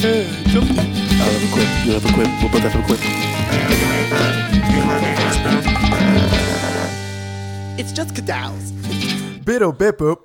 I have a quip. You have a quip. We'll both have a quip. It's just cadows. Bido bip boop.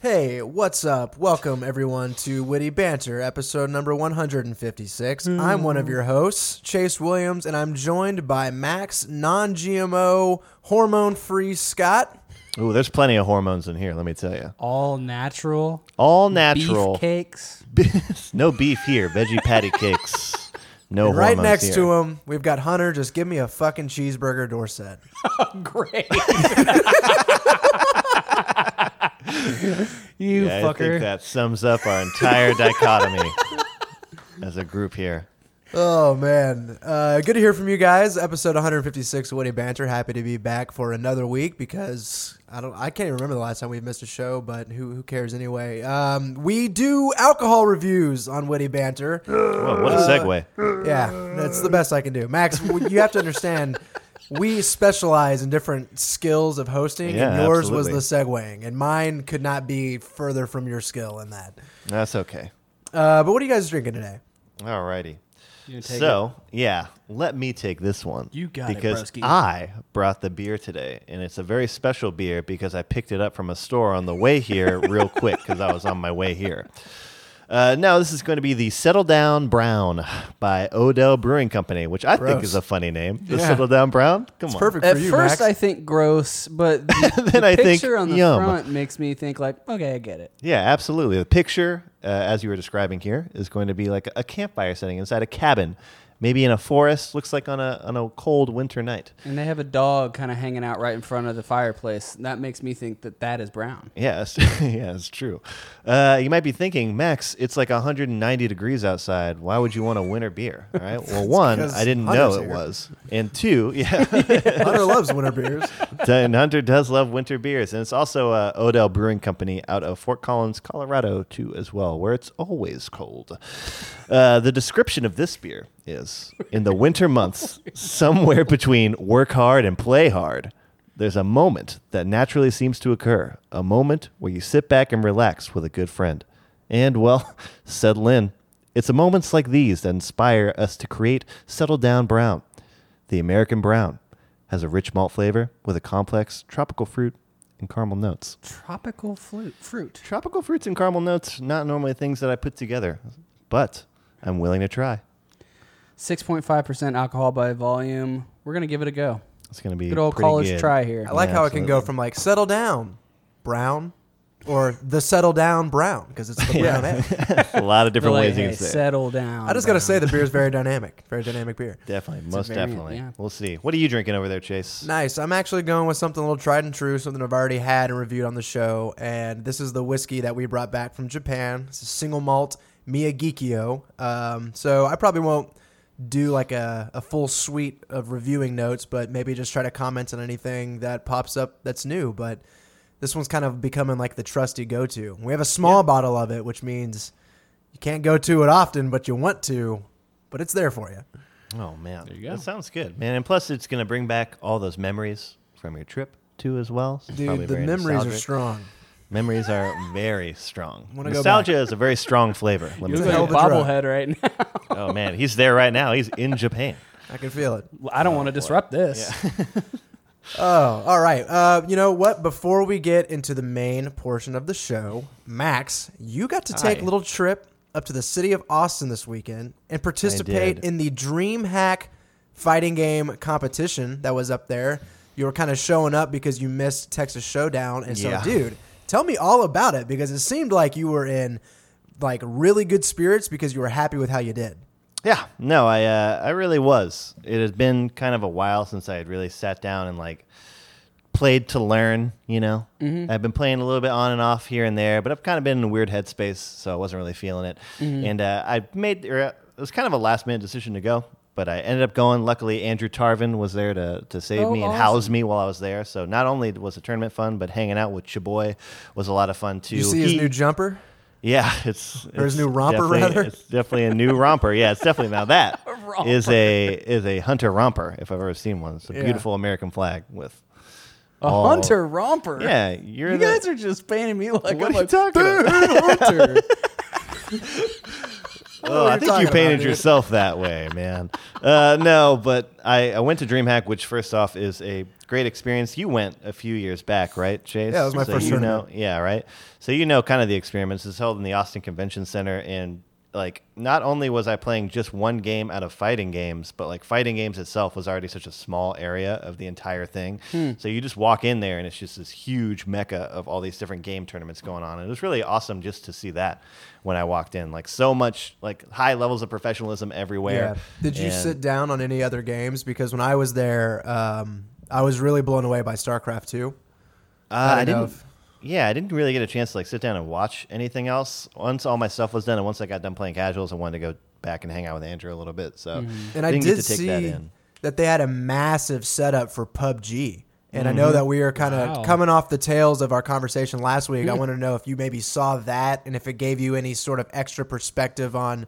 Hey, what's up? Welcome everyone to Witty Banter, episode number 156. I'm one of your hosts, Chase Williams, and I'm joined by Max, non-GMO, hormone-free Scott. Ooh, there's plenty of hormones in here, let me tell you. all natural, All natural. beef cakes. no beef here. Veggie patty cakes. No And right next here. to him, we've got Hunter. Just give me a fucking cheeseburger Dorset. Oh, great. you Yeah, I think that sums up our entire dichotomy as a group here. Oh man, uh, good to hear from you guys. Episode 156 of Witty Banter. Happy to be back for another week because I don't, I can't even remember the last time we missed a show, but who who cares anyway? Um, we do alcohol reviews on Witty Banter. Whoa, what a segue. Yeah, that's the best I can do. Max, you have to understand. We specialize in different skills of hosting, Yeah, and yours was the segueing, and mine could not be further from your skill in that. That's okay. Uh, but what are you guys drinking today? Alrighty. You So, yeah, let me take this one. You got it, because. I brought the beer today, and it's a very special beer because I picked it up from a store on the way here real quick because I was on my way here. Uh, now, this is going to be the Settle Down Brown by Odell Brewing Company, which I think Gross. is a funny name. The Yeah. Settle Down Brown? Come It's on. perfect At for you, first, Max. I think gross, but the, Then the I think picture on the yum. front makes me think like, okay, I get it. Yeah, absolutely. The picture, uh, as you were describing here, is going to be like a campfire setting inside a cabin, maybe in a forest. Looks like on a on a cold winter night. And they have a dog kind of hanging out right in front of the fireplace. That makes me think that that is brown. Yes, yeah, it's true. Uh, you might be thinking, Max, it's like 190 degrees outside. Why would you want a winter beer? All right. Well, one, I didn't Hunter's know it here. was, and two, yeah, Hunter loves winter beers. and Hunter does love winter beers, and it's also uh, Odell Brewing Company out of Fort Collins, Colorado, too, as well, where it's always cold. Uh, the description of this beer is in the winter months, somewhere between work hard and play hard, there's a moment that naturally seems to occur, a moment where you sit back and relax with a good friend. And, well, settle in. It's a moments like these that inspire us to create Settle Down Brown. The American Brown has a rich malt flavor with a complex tropical fruit and caramel notes. Tropical flute, fruit. Tropical fruits and caramel notes, not normally things that I put together, but I'm willing to try. 6.5% alcohol by volume. We're going to give it a go. It's going to be Good old pretty college good. try here. I like Yeah, how it can go absolutely. from like settle down, brown, or the settle down brown because it's the brown egg. a lot of different They're like, ways you "Hey, can say it. settle down. I just gotta say the beer is very dynamic, very dynamic beer. Definitely, a most variant, definitely. yeah. We'll see. What are you drinking over there, Chase? Nice. I'm actually going with something a little tried and true, something I've already had and reviewed on the show, and this is the whiskey that we brought back from Japan. It's a single malt Miyagikyo. Um, so I probably won't do like a, a full suite of reviewing notes, but maybe just try to comment on anything that pops up that's new. But this one's kind of becoming like the trusty go to. We have a small bottle of it, which means you can't go to it often, but you want to, but it's there for you. Oh man, There you go. that sounds good, man. And plus, it's going to bring back all those memories from your trip too, as well. So Dude, the very memories are strong. Memories are very strong. Wanna go Nostalgia is a very strong flavor. Let You me look tell like you. a a bobblehead right now. Oh man, he's there right now. He's in Japan. I can feel it. I don't want to disrupt this. Oh, all right. Uh, you know what? Before we get into the main portion of the show, Max, you got to take Hi. a little trip up to the city of Austin this weekend and participate did. in the DreamHack fighting game competition that was up there. You were kind of showing up because you missed Texas Showdown, and so, Yeah. dude, tell me all about it because it seemed like you were in like really good spirits because you were happy with how you did. Yeah, no, I uh, I really was. It has been kind of a while since I had really sat down and like played to learn. You know, I've been playing a little bit on and off here and there, but I've kind of been in a weird headspace, so I wasn't really feeling it. And uh, I made uh, it was kind of a last minute decision to go, but I ended up going. Luckily, Andrew Tarvin was there to to save Oh, me and awesome. house me while I was there. So not only was the tournament fun, but hanging out with Chaboy was a lot of fun too. You see his He- new jumper? yeah, it's Or his it's new romper, definitely- rather? It's definitely a new romper. Yeah, it's definitely now that is a is a hunter romper if I've ever seen one. It's a Yeah. beautiful American flag with. A all- hunter romper. Yeah, you're You the- guys are just painting me like What I'm are you a talking bad hunter. Oh, I think you painted yourself that way, man. Uh, no, but I, I went to DreamHack, which first off is a great experience. You went a few years back, right, Chase? Yeah, it was my so first you know. Yeah, right. So you know kind of the experiments. It's held in the Austin Convention Center, and like not only was I playing just one game out of fighting games, but like fighting games itself was already such a small area of the entire thing. Hmm. So you just walk in there, and it's just this huge mecca of all these different game tournaments going on. And it was really awesome just to see that when I walked in. Like so much like high levels of professionalism everywhere. Yeah. Did you And- sit down on any other games? Because when I was there, um, I was really blown away by StarCraft 2. Uh, I I didn't. if- Yeah, I didn't really get a chance to like sit down and watch anything else. Once all my stuff was done, and once I got done playing casuals, I wanted to go back and hang out with Andrew a little bit. So Mm-hmm. And I didn't did get to take see that that, they had a massive setup for PUBG. And I Mm-hmm. know that we are kind of Wow. coming off the tails of our conversation last week. Hmm. I want to know if you maybe saw that and if it gave you any sort of extra perspective on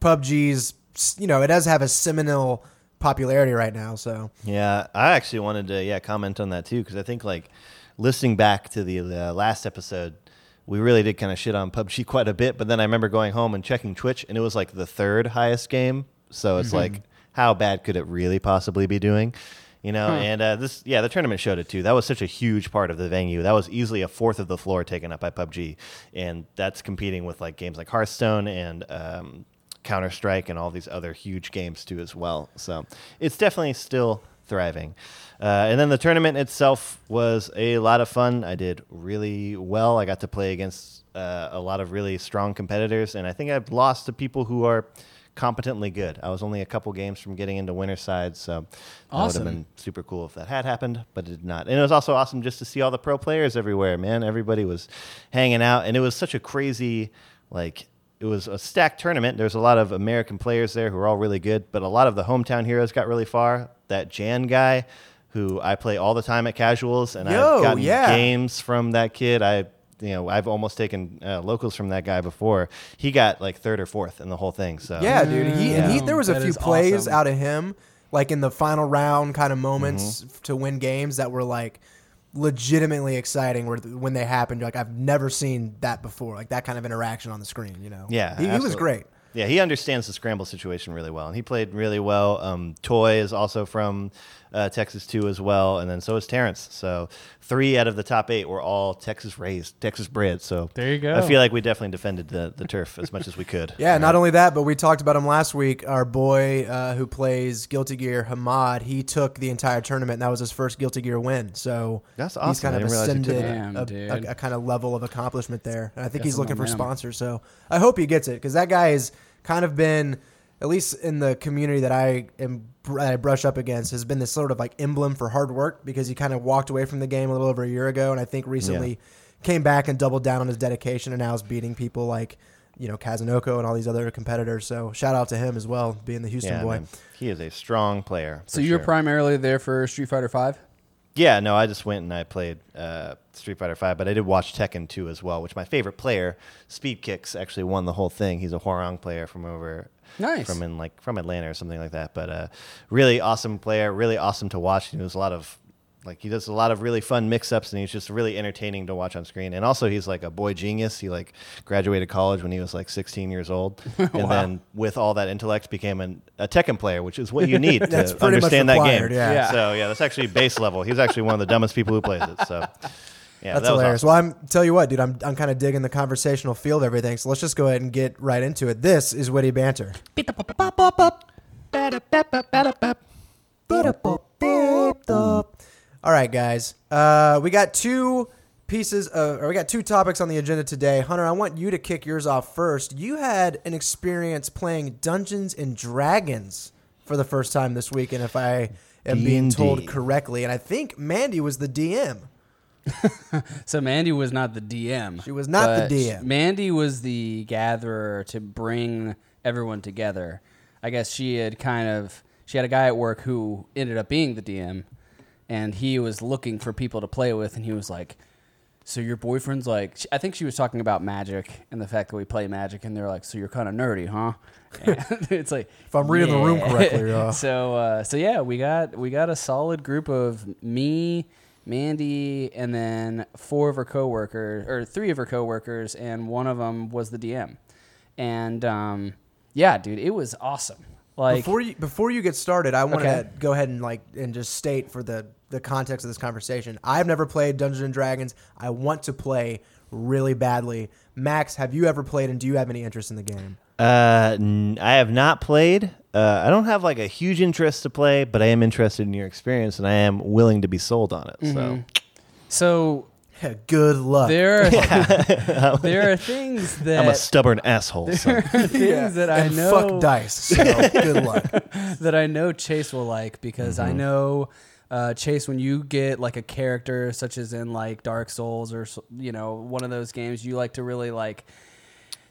PUBG's, you know, it does have a seminal popularity right now. So, Yeah, I actually wanted to yeah comment on that too because I think like listening back to the uh, last episode, we really did kind of shit on PUBG quite a bit. But then I remember going home and checking Twitch, and it was like the third highest game. So it's like, how bad could it really possibly be doing? You know, and uh, this, yeah, the tournament showed it too. That was such a huge part of the venue. That was easily a fourth of the floor taken up by PUBG, and that's competing with like games like Hearthstone and um, Counter Strike and all these other huge games too as well. So it's definitely still thriving. Uh, and then the tournament itself was a lot of fun. I did really well. I got to play against uh, a lot of really strong competitors, and I think I've lost to people who are competently good. I was only a couple games from getting into winner side, so that would have been super cool if that had happened, but it did not. And it was also awesome just to see all the pro players everywhere, man. Everybody was hanging out, and it was such a crazy, like, it was a stacked tournament. There's a lot of American players there who are all really good, but a lot of the hometown heroes got really far. That Jan guy, who I play all the time at casuals, and Yo, I've gotten yeah. games from that kid. I, you know, I've almost taken uh, locals from that guy before. He got like third or fourth in the whole thing. So yeah, dude. He, and he, there was a That few plays awesome. out of him, like in the final round kind of moments Mm-hmm. to win games that were like legitimately exciting where when they happened. Like, I've never seen that before. Like, that kind of interaction on the screen, you know? Yeah, He, he was great. Yeah, he understands the scramble situation really well, and he played really well. Um, Toy is also from uh, Texas too, as well, and then so is Terrence. So three out of the top eight were all Texas raised, Texas bred. So There you go. I feel like we definitely defended the, the turf as much as we could. Yeah, not only that, but we talked about him last week. Our boy uh, who plays Guilty Gear, Hamad, he took the entire tournament, and that was his first Guilty Gear win. So That's awesome. He's kind of didn't realize he took ascended. Damn, a, a, a kind of level of accomplishment there. And I think Got he's looking for sponsors. So I hope he gets it because that guy has kind of been, at least in the community that I am that I brush up against, has been this sort of like emblem for hard work because he kind of walked away from the game a little over a year ago, and I think recently came back and doubled down on his dedication, and now is beating people like. You know Kazunoko and all these other competitors. So shout out to him as well, being the Houston Yeah, boy. man. he is a strong player. So you're sure. primarily there for Street Fighter Five. Yeah, no, I just went and I played uh, Street Fighter Five, but I did watch Tekken 2 as well, which my favorite player, Speed Kicks, actually won the whole thing. He's a Hwoarang player from over Nice. from in like from Atlanta or something like that. But uh, really awesome player, really awesome to watch. He does a lot of like he does a lot of really fun mix-ups, and he's just really entertaining to watch on screen. And also, he's like a boy genius. He like graduated college when he was like 16 years old, and then with all that intellect, became an, a Tekken player, which is what you need to understand that game. yeah. Yeah. So yeah, that's actually base level. He's actually one of the dumbest people who plays it. So yeah, That's that hilarious. awesome. Well, I'm tell you what, dude. I'm I'm kind of digging the conversational feel of everything. So let's just go ahead and get right into it. This is witty banter. All right, guys. Uh, we got two pieces of, or we got two topics on the agenda today. Hunter, I want you to kick yours off first. You had an experience playing Dungeons and Dragons for the first time this week, and if I am being D&D. told correctly, and I think Mandy was the DM. So Mandy was not the DM. She was not the DM. Mandy was the gatherer to bring everyone together. I guess she had kind of she had a guy at work who ended up being the DM, and he was looking for people to play with, and he was like, "So your boyfriend's like?" I think she was talking about magic and the fact that we play magic, and they're like, "So you're kind of nerdy, huh?" It's like If I'm reading the room correctly, uh. so uh, so yeah, we got we got a solid group of me, Mandy, and then four of her coworkers or three of her coworkers, and one of them was the DM. and um, yeah, dude, it was awesome. Like before you before you get started, I want Okay. to go ahead and like and just state for the the context of this conversation. I've never played Dungeons and Dragons. I want to play really badly. Max, have you ever played and do you have any interest in the game? Uh, n- I have not played. Uh, I don't have like a huge interest to play, but I am interested in your experience, and I am willing to be sold on it. So so Good luck. there are there are things that I'm a stubborn asshole. So. things that I and know fuck dice. So good luck. that I know Chase will like because I know uh, Chase when you get like a character such as in like Dark Souls or s- you know one of those games you like to really like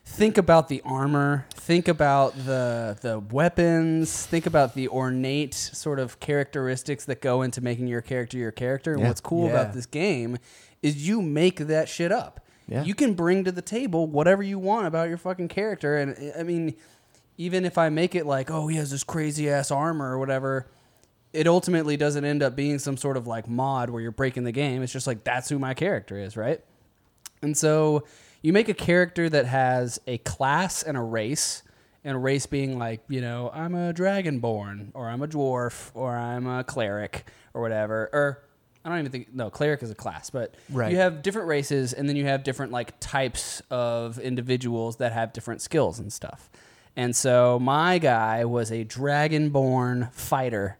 think about the armor, think about the the weapons, think about the ornate sort of characteristics that go into making your character your character. And Yeah. what's cool Yeah. about this game is you make that shit up. Yeah. You can bring to the table whatever you want about your fucking character and I mean even if I make it like, oh, he has this crazy ass armor or whatever, it ultimately doesn't end up being some sort of like mod where you're breaking the game. It's just like that's who my character is, right? And so you make a character that has a class and a race, and a race being like, you know, I'm a dragonborn, or I'm a dwarf, or I'm a cleric, or whatever. Or I don't even think no cleric is a class, but Right. you have different races, and then you have different like types of individuals that have different skills and stuff. And so my guy was a dragonborn fighter,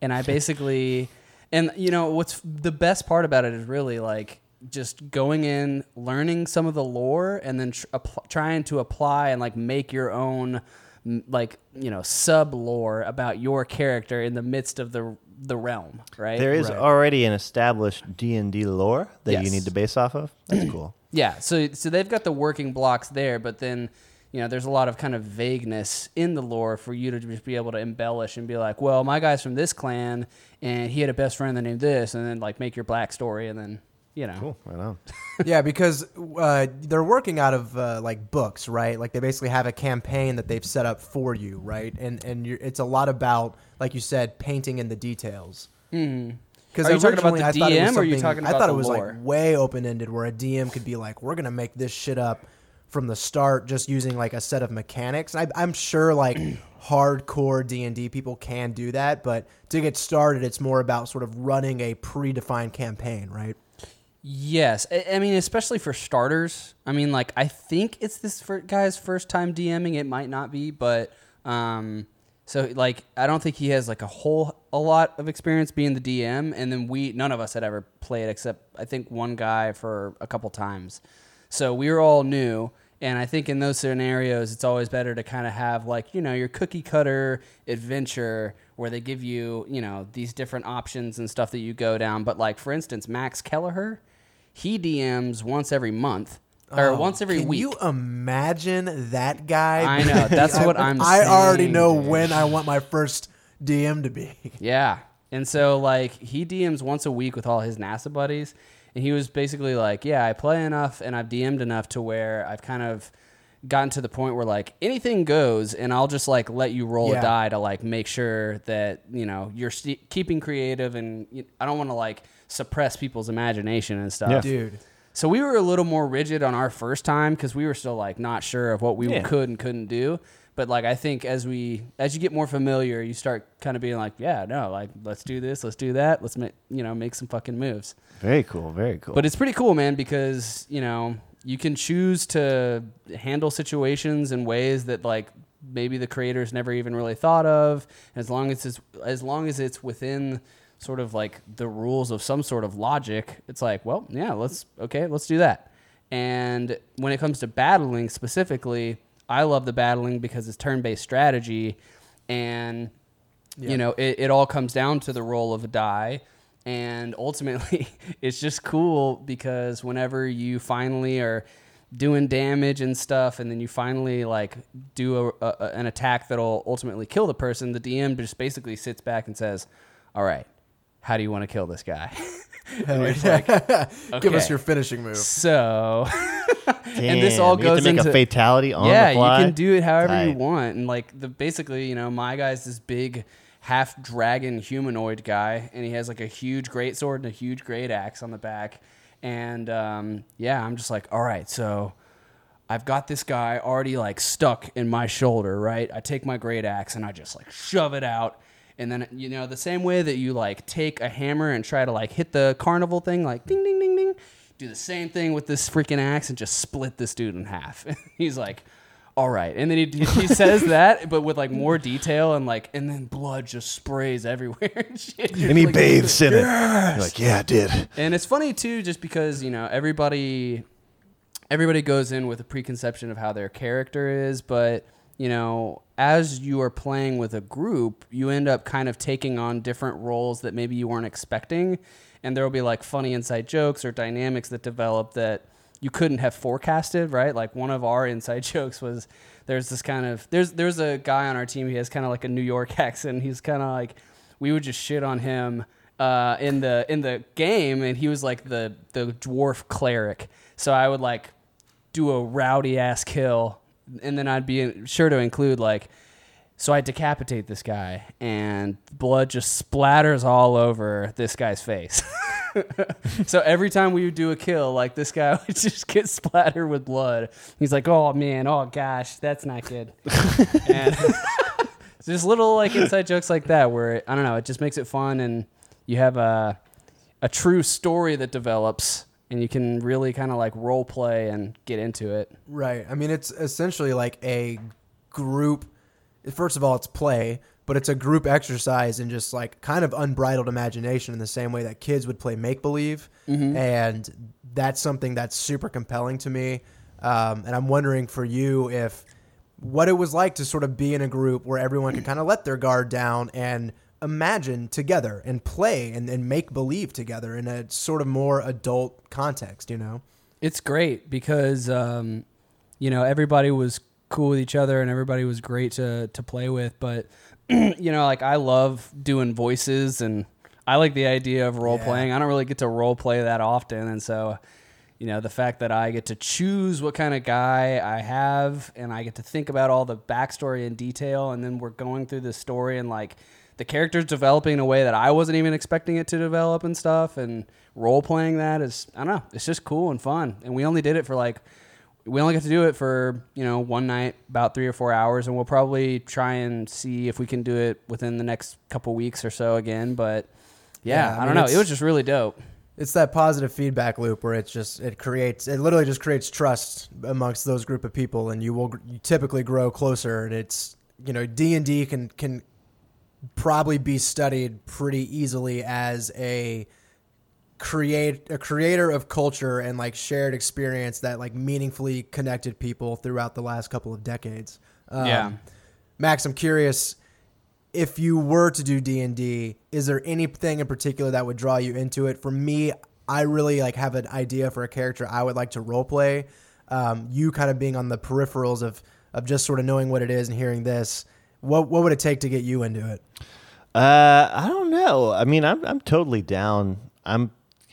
and I basically, and you know what's the best part about it is really like just going in, learning some of the lore, and then tr- app- trying to apply and like make your own like you know sub lore about your character in the midst of the the realm, right? There is Right. already an established D and D lore that you need to base off of. That's cool. Yeah, so so they've got the working blocks there, but then you know there's a lot of kind of vagueness in the lore for you to just be able to embellish and be like, well, my guy's from this clan and he had a best friend that named this, and then like make your black story, and then you know, Cool. Right on. yeah, because uh, they're working out of uh, like books, right? Like they basically have a campaign that they've set up for you, right? And and you're, it's a lot about, like you said, painting in the details. Because Are you talking about the DM or are you talking I thought it was lore? like way open ended, where a DM could be like, "We're gonna make this shit up from the start, just using like a set of mechanics." I, I'm sure like hardcore D and D people can do that, but to get started, it's more about sort of running a predefined campaign, right? Yes, I, I mean, especially for starters. I mean, like, I think it's this guy's first time DMing. It might not be, but um, so like, I don't think he has like a whole a lot of experience being the DM. And then we, none of us had ever played except I think one guy for a couple times. So we were all new. And I think in those scenarios, it's always better to kind of have like, you know, your cookie cutter adventure where they give you, you know, these different options and stuff that you go down. But like, for instance, Max Kelleher, he DMs once every month or Oh, once every can week. you imagine that guy? I know, that's I- what I'm I already know when I want my first DM to be. Yeah. And so like he DMs once a week with all his NASA buddies and he was basically like, "Yeah, I play enough and I've DM'd enough to where I've kind of gotten to the point where like anything goes and I'll just like let you roll Yeah. a die to like make sure that, you know, you're st- keeping creative and you, I don't want to like suppress people's imagination and stuff." Yeah. Dude. So we were a little more rigid on our first time because we were still like not sure of what we Yeah. could and couldn't do. But like I think as we as you get more familiar, you start kind of being like, yeah, no, like let's do this, let's do that, let's make you know make some fucking moves. Very cool. Very cool. But it's pretty cool, man, because you know you can choose to handle situations in ways that like maybe the creators never even really thought of. As long as it's as long as it's within sort of like the rules of some sort of logic, it's like, well, yeah, let's okay, let's do that. And when it comes to battling specifically, I love the battling because it's turn-based strategy, and Yeah. you know it, it all comes down to the roll of a die and ultimately it's just cool because whenever you finally are doing damage and stuff and then you finally like do a, a, an attack that'll ultimately kill the person the dm just basically sits back and says all right how do you want to kill this guy Hell it's yeah. like, Give us your finishing move. so and this all you goes to make into a fatality on yeah, the fly. you can do it however you want, and like the basically, you know, my guy's this big half dragon humanoid guy, and he has like a huge great sword and a huge great axe on the back, and um, yeah, I'm just like, all right, so I've got this guy already like stuck in my shoulder, right? I take my great axe and I just like shove it out. And then, you know, the same way that you like take a hammer and try to like hit the carnival thing, like ding, ding, ding, ding, do the same thing with this freaking axe and just split this dude in half. He's like, all right. And then he, he says that, but with like more detail and like, and then blood just sprays everywhere and shit. And he like- bathes in it. You're like, yeah, I did. and it's funny too, just because you know everybody, everybody goes in with a preconception of how their character is, but you know, as you are playing with a group, you end up kind of taking on different roles that maybe you weren't expecting, and there will be like funny inside jokes or dynamics that develop that you couldn't have forecasted, right? Like one of our inside jokes was there's this kind of there's there's a guy on our team he has kind of like a New York accent. He's kind of like we would just shit on him uh, in the in the game, and he was like the the dwarf cleric. So I would like do a rowdy ass kill, and then I'd be sure to include like. So I decapitate this guy, and blood just splatters all over this guy's face. so every time we would do a kill, like this guy would just get splattered with blood. He's like, "Oh man, oh gosh, that's not good." and just little like inside jokes like that, where I don't know, it just makes it fun, and you have a a true story that develops, and you can really kind of like role play and get into it. Right. I mean, it's essentially like a group. First of all, it's play, but it's a group exercise and just like kind of unbridled imagination in the same way that kids would play make believe. And that's something that's super compelling to me. Um, and I'm wondering for you if what it was like to sort of be in a group where everyone could kind of let their guard down and imagine together and play and, and make believe together in a sort of more adult context, you know? It's great because um, you know everybody was cool with each other and everybody was great to to play with. But you know, like I love doing voices and I like the idea of role Yeah. playing. I don't really get to role play that often, and so you know the fact that I get to choose what kind of guy I have and I get to think about all the backstory in detail, and then we're going through the story and like the characters developing in a way that I wasn't even expecting it to develop and stuff, and role playing that is I don't know, it's just cool and fun. And we only did it for like we only got to do it for you know one night, about three or four hours, and we'll probably try and see if we can do it within the next couple weeks or so again. But yeah, Yeah, I I, mean, don't know. It was just really dope. it's that positive feedback loop where it's just it creates it literally just creates trust amongst those group of people and you will you typically grow closer and it's you know D&D can can probably be studied pretty easily as a create a creator of culture and like shared experience that like meaningfully connected people throughout the last couple of decades. Um, Yeah. Max, I'm curious if you were to do D&D, is there anything in particular that would draw you into it? For me, I really like have an idea for a character I would like to role play. Um, you kind of being on the peripherals of of just sort of knowing what it is and hearing this. What what would it take to get you into it? Uh, I don't know. I mean, I'm I'm totally down. I'm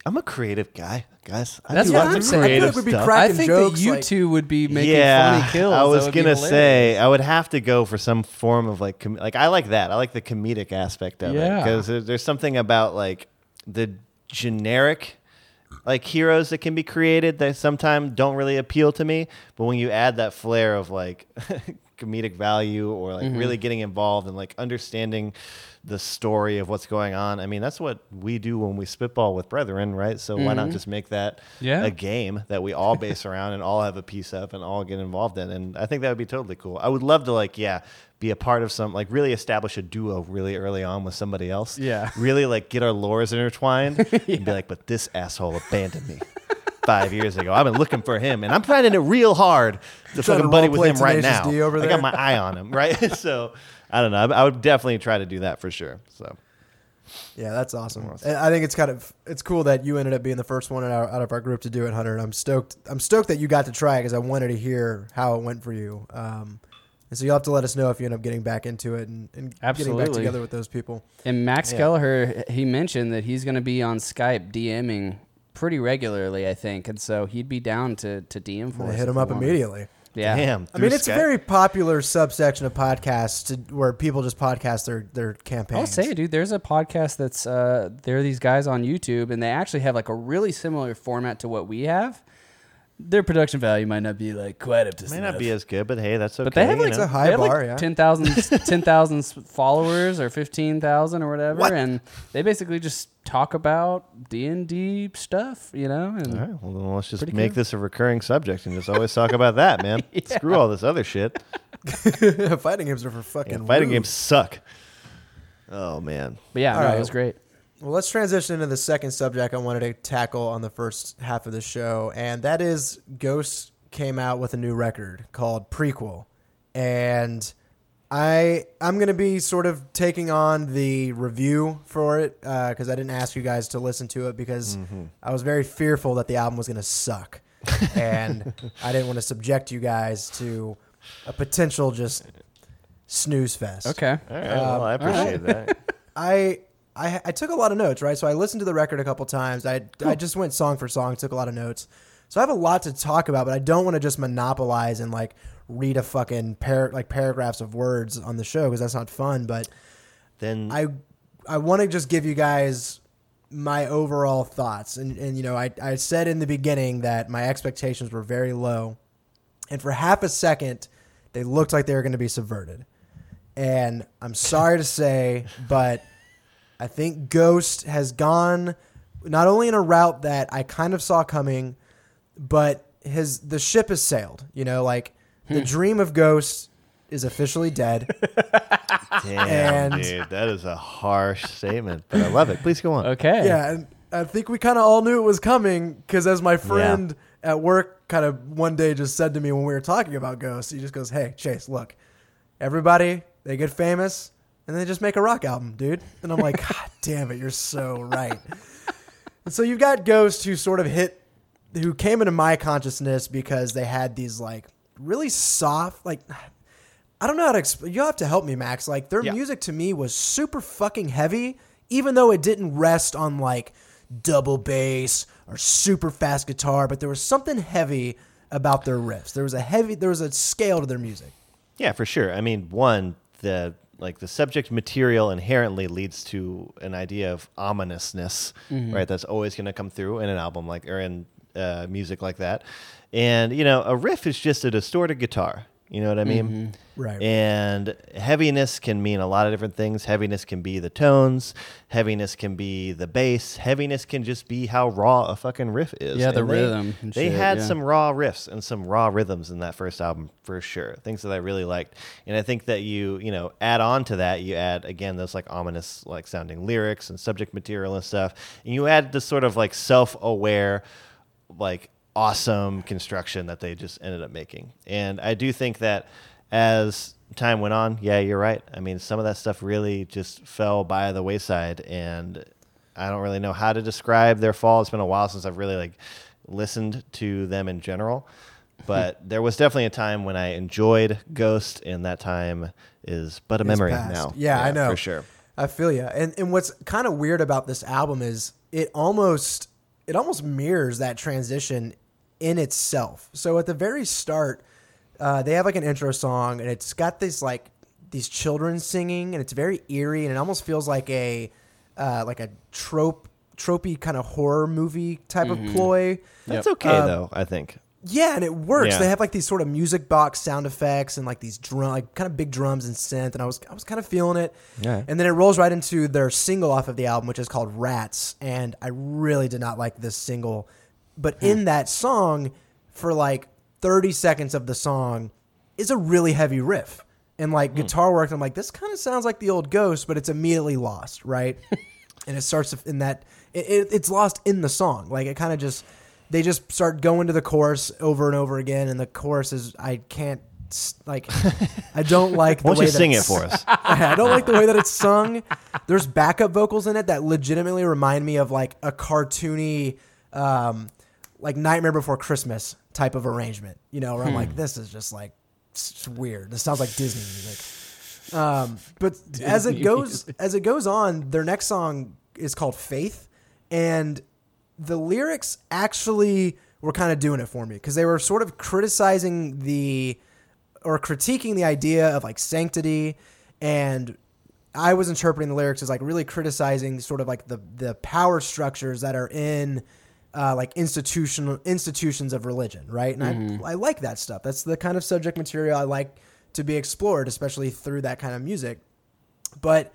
I'm a creative guy, guys. I That's do what lots I'm of saying. I feel creative like we'd be stuff. I cracking think jokes, that you like- two would be making yeah, funny kills. I That was would be gonna hilarious. say I would have to go for some form of like com- like I like that. I like the comedic aspect of it Yeah. because there's something about like the generic like heroes that can be created that sometimes don't really appeal to me. But when you add that flair of like comedic value or like Mm-hmm. really getting involved and like understanding the story of what's going on, I mean that's what we do when we spitball with brethren, right? So why not just make that Mm-hmm. Yeah. a game that we all base around and all have a piece of and all get involved in. And I think that would be totally cool. I would love to like, yeah, be a part of some like really establish a duo really early on with somebody else. Yeah. Really like get our lores intertwined and be like, but this asshole abandoned me. Five years ago, I've been looking for him, and I'm finding it real hard to fucking buddy with him right now. I got my eye on him, right? so I don't know. I, I would definitely try to do that for sure. So Yeah, that's awesome. And I think it's kind of it's cool that you ended up being the first one out, out of our group to do it, Hunter. And I'm stoked. I'm stoked that you got to try it because I wanted to hear how it went for you. Um, and so you'll have to let us know if you end up getting back into it and, and getting back together with those people. And Max Yeah. Kelleher, he mentioned that he's going to be on Skype DMing pretty regularly, I think, and so he'd be down to to DM for I'm us. hit him up wanted. immediately. Yeah. damn. I mean, through it's a very popular subsection of podcasts to, where people just podcast their their campaigns. I'll say, dude, there's a podcast that's uh, there are these guys on YouTube, and they actually have like a really similar format to what we have. Their production value might not be like quite up to May snuff. not be as good, but hey, that's okay. But they have you like It's know? a high they have bar, like yeah. 10,000 10,000 followers or 15,000 or whatever What? and they basically just talk about D&D stuff, you know, and All right, well, then let's just make cool. this a recurring subject and just always talk about that, man. Screw all this other shit. fighting games are for fucking Yeah, fighting rude. games suck. Oh man. but yeah, All no, right. it was great. Well, let's transition into the second subject I wanted to tackle on the first half of the show, and that is Ghost came out with a new record called Prequelle, and I I'm gonna be sort of taking on the review for it uh, because I didn't ask you guys to listen to it because mm-hmm. I was very fearful that the album was gonna suck, and I didn't want to subject you guys to a potential just snooze fest. Okay. All right, well, I um, appreciate that. I, I I took a lot of notes, right? So I listened to the record a couple times. I I just went song for song, took a lot of notes. So I have a lot to talk about, but I don't want to just monopolize and like read a fucking par- like paragraphs of words on the show because that's not fun. But Then I I want to just give you guys my overall thoughts, and and you know I I said in the beginning that my expectations were very low, and for half a second they looked like they were going to be subverted. And I'm sorry to say, but I think Ghost has gone not only in a route that I kind of saw coming, but his the ship has sailed. You know, like the hmm. dream of Ghost is officially dead. damn, and- dude, that is a harsh statement, but I love it. Please go on. Okay. Yeah, and I think we kind of all knew it was coming because as my friend at work kind of one day just said to me when we were talking about Ghost, he just goes, "Hey, Chase, look, everybody they get famous and they just make a rock album, dude." And I'm like, "God damn it, you're so right." and so you've got Ghost who sort of hit, who came into my consciousness because they had these like really soft, like I don't know how to explain. You have to help me, Max. Like their Yeah. music to me was super fucking heavy, even though it didn't rest on like double bass or super fast guitar. But there was something heavy about their riffs. There was a heavy. There was a scale to their music. Yeah, for sure. I mean, one, the like the subject material inherently leads to an idea of ominousness, right? That's always going to come through in an album like or in uh, music like that. And you know, a riff is just a distorted guitar. You know what I mean? Mm-hmm. Right. And heaviness can mean a lot of different things. Heaviness can be the tones. Heaviness can be the bass. Heaviness can just be how raw a fucking riff is. Yeah, the And they- rhythm and They shit, had yeah. some raw riffs and some raw rhythms in that first album for sure. Things that I really liked. And I think that you, you know, add on to that, you add again those like ominous like sounding lyrics and subject material and stuff. And you add this sort of like self-aware like awesome construction that they just ended up making. And I do think that as time went on, yeah, you're right. I mean, some of that stuff really just fell by the wayside and I don't really know how to describe their fall. It's been a while since I've really like listened to them in general. But there was definitely a time when I enjoyed Ghost, and that time is but a It's memory past. now. Yeah, I know for sure. I feel you. And and what's kind of weird about this album is it almost it almost mirrors that transition in itself. So at the very start, uh, they have like an intro song, and it's got this like these children singing, and it's very eerie, and it almost feels like a uh, like a trope tropey kind of horror movie type of ploy. That's okay Um, though. I think. Yeah, and it works. Yeah. They have like these sort of music box sound effects and like these drum, like kind of big drums and synth, and I was I was kind of feeling it. Yeah. And then it rolls right into their single off of the album, which is called Rats, and I really did not like this single, but in that song, for like thirty seconds of the song, is a really heavy riff and like guitar work. I'm like, this kind of sounds like the old Ghost, but it's immediately lost, right? and it starts in that it, it, it's lost in the song. Like it kind of just they just start going to the chorus over and over again, and the chorus is I can't like I don't like. The Why don't way you that sing it for us? I don't like the way that it's sung. There's backup vocals in it that legitimately remind me of like a cartoony, um, like Nightmare Before Christmas type of arrangement. You know, where I'm like, this is just like it's weird. This sounds like Disney music. Um, but as it goes, music. as it goes on, their next song is called Faith, and the lyrics actually were kind of doing it for me because they were sort of criticizing the or critiquing the idea of like sanctity and I was interpreting the lyrics as like really criticizing sort of like the the power structures that are in uh, like institutional institutions of religion, right? And I mm-hmm. I like that stuff. That's the kind of subject material I like to be explored, especially through that kind of music. But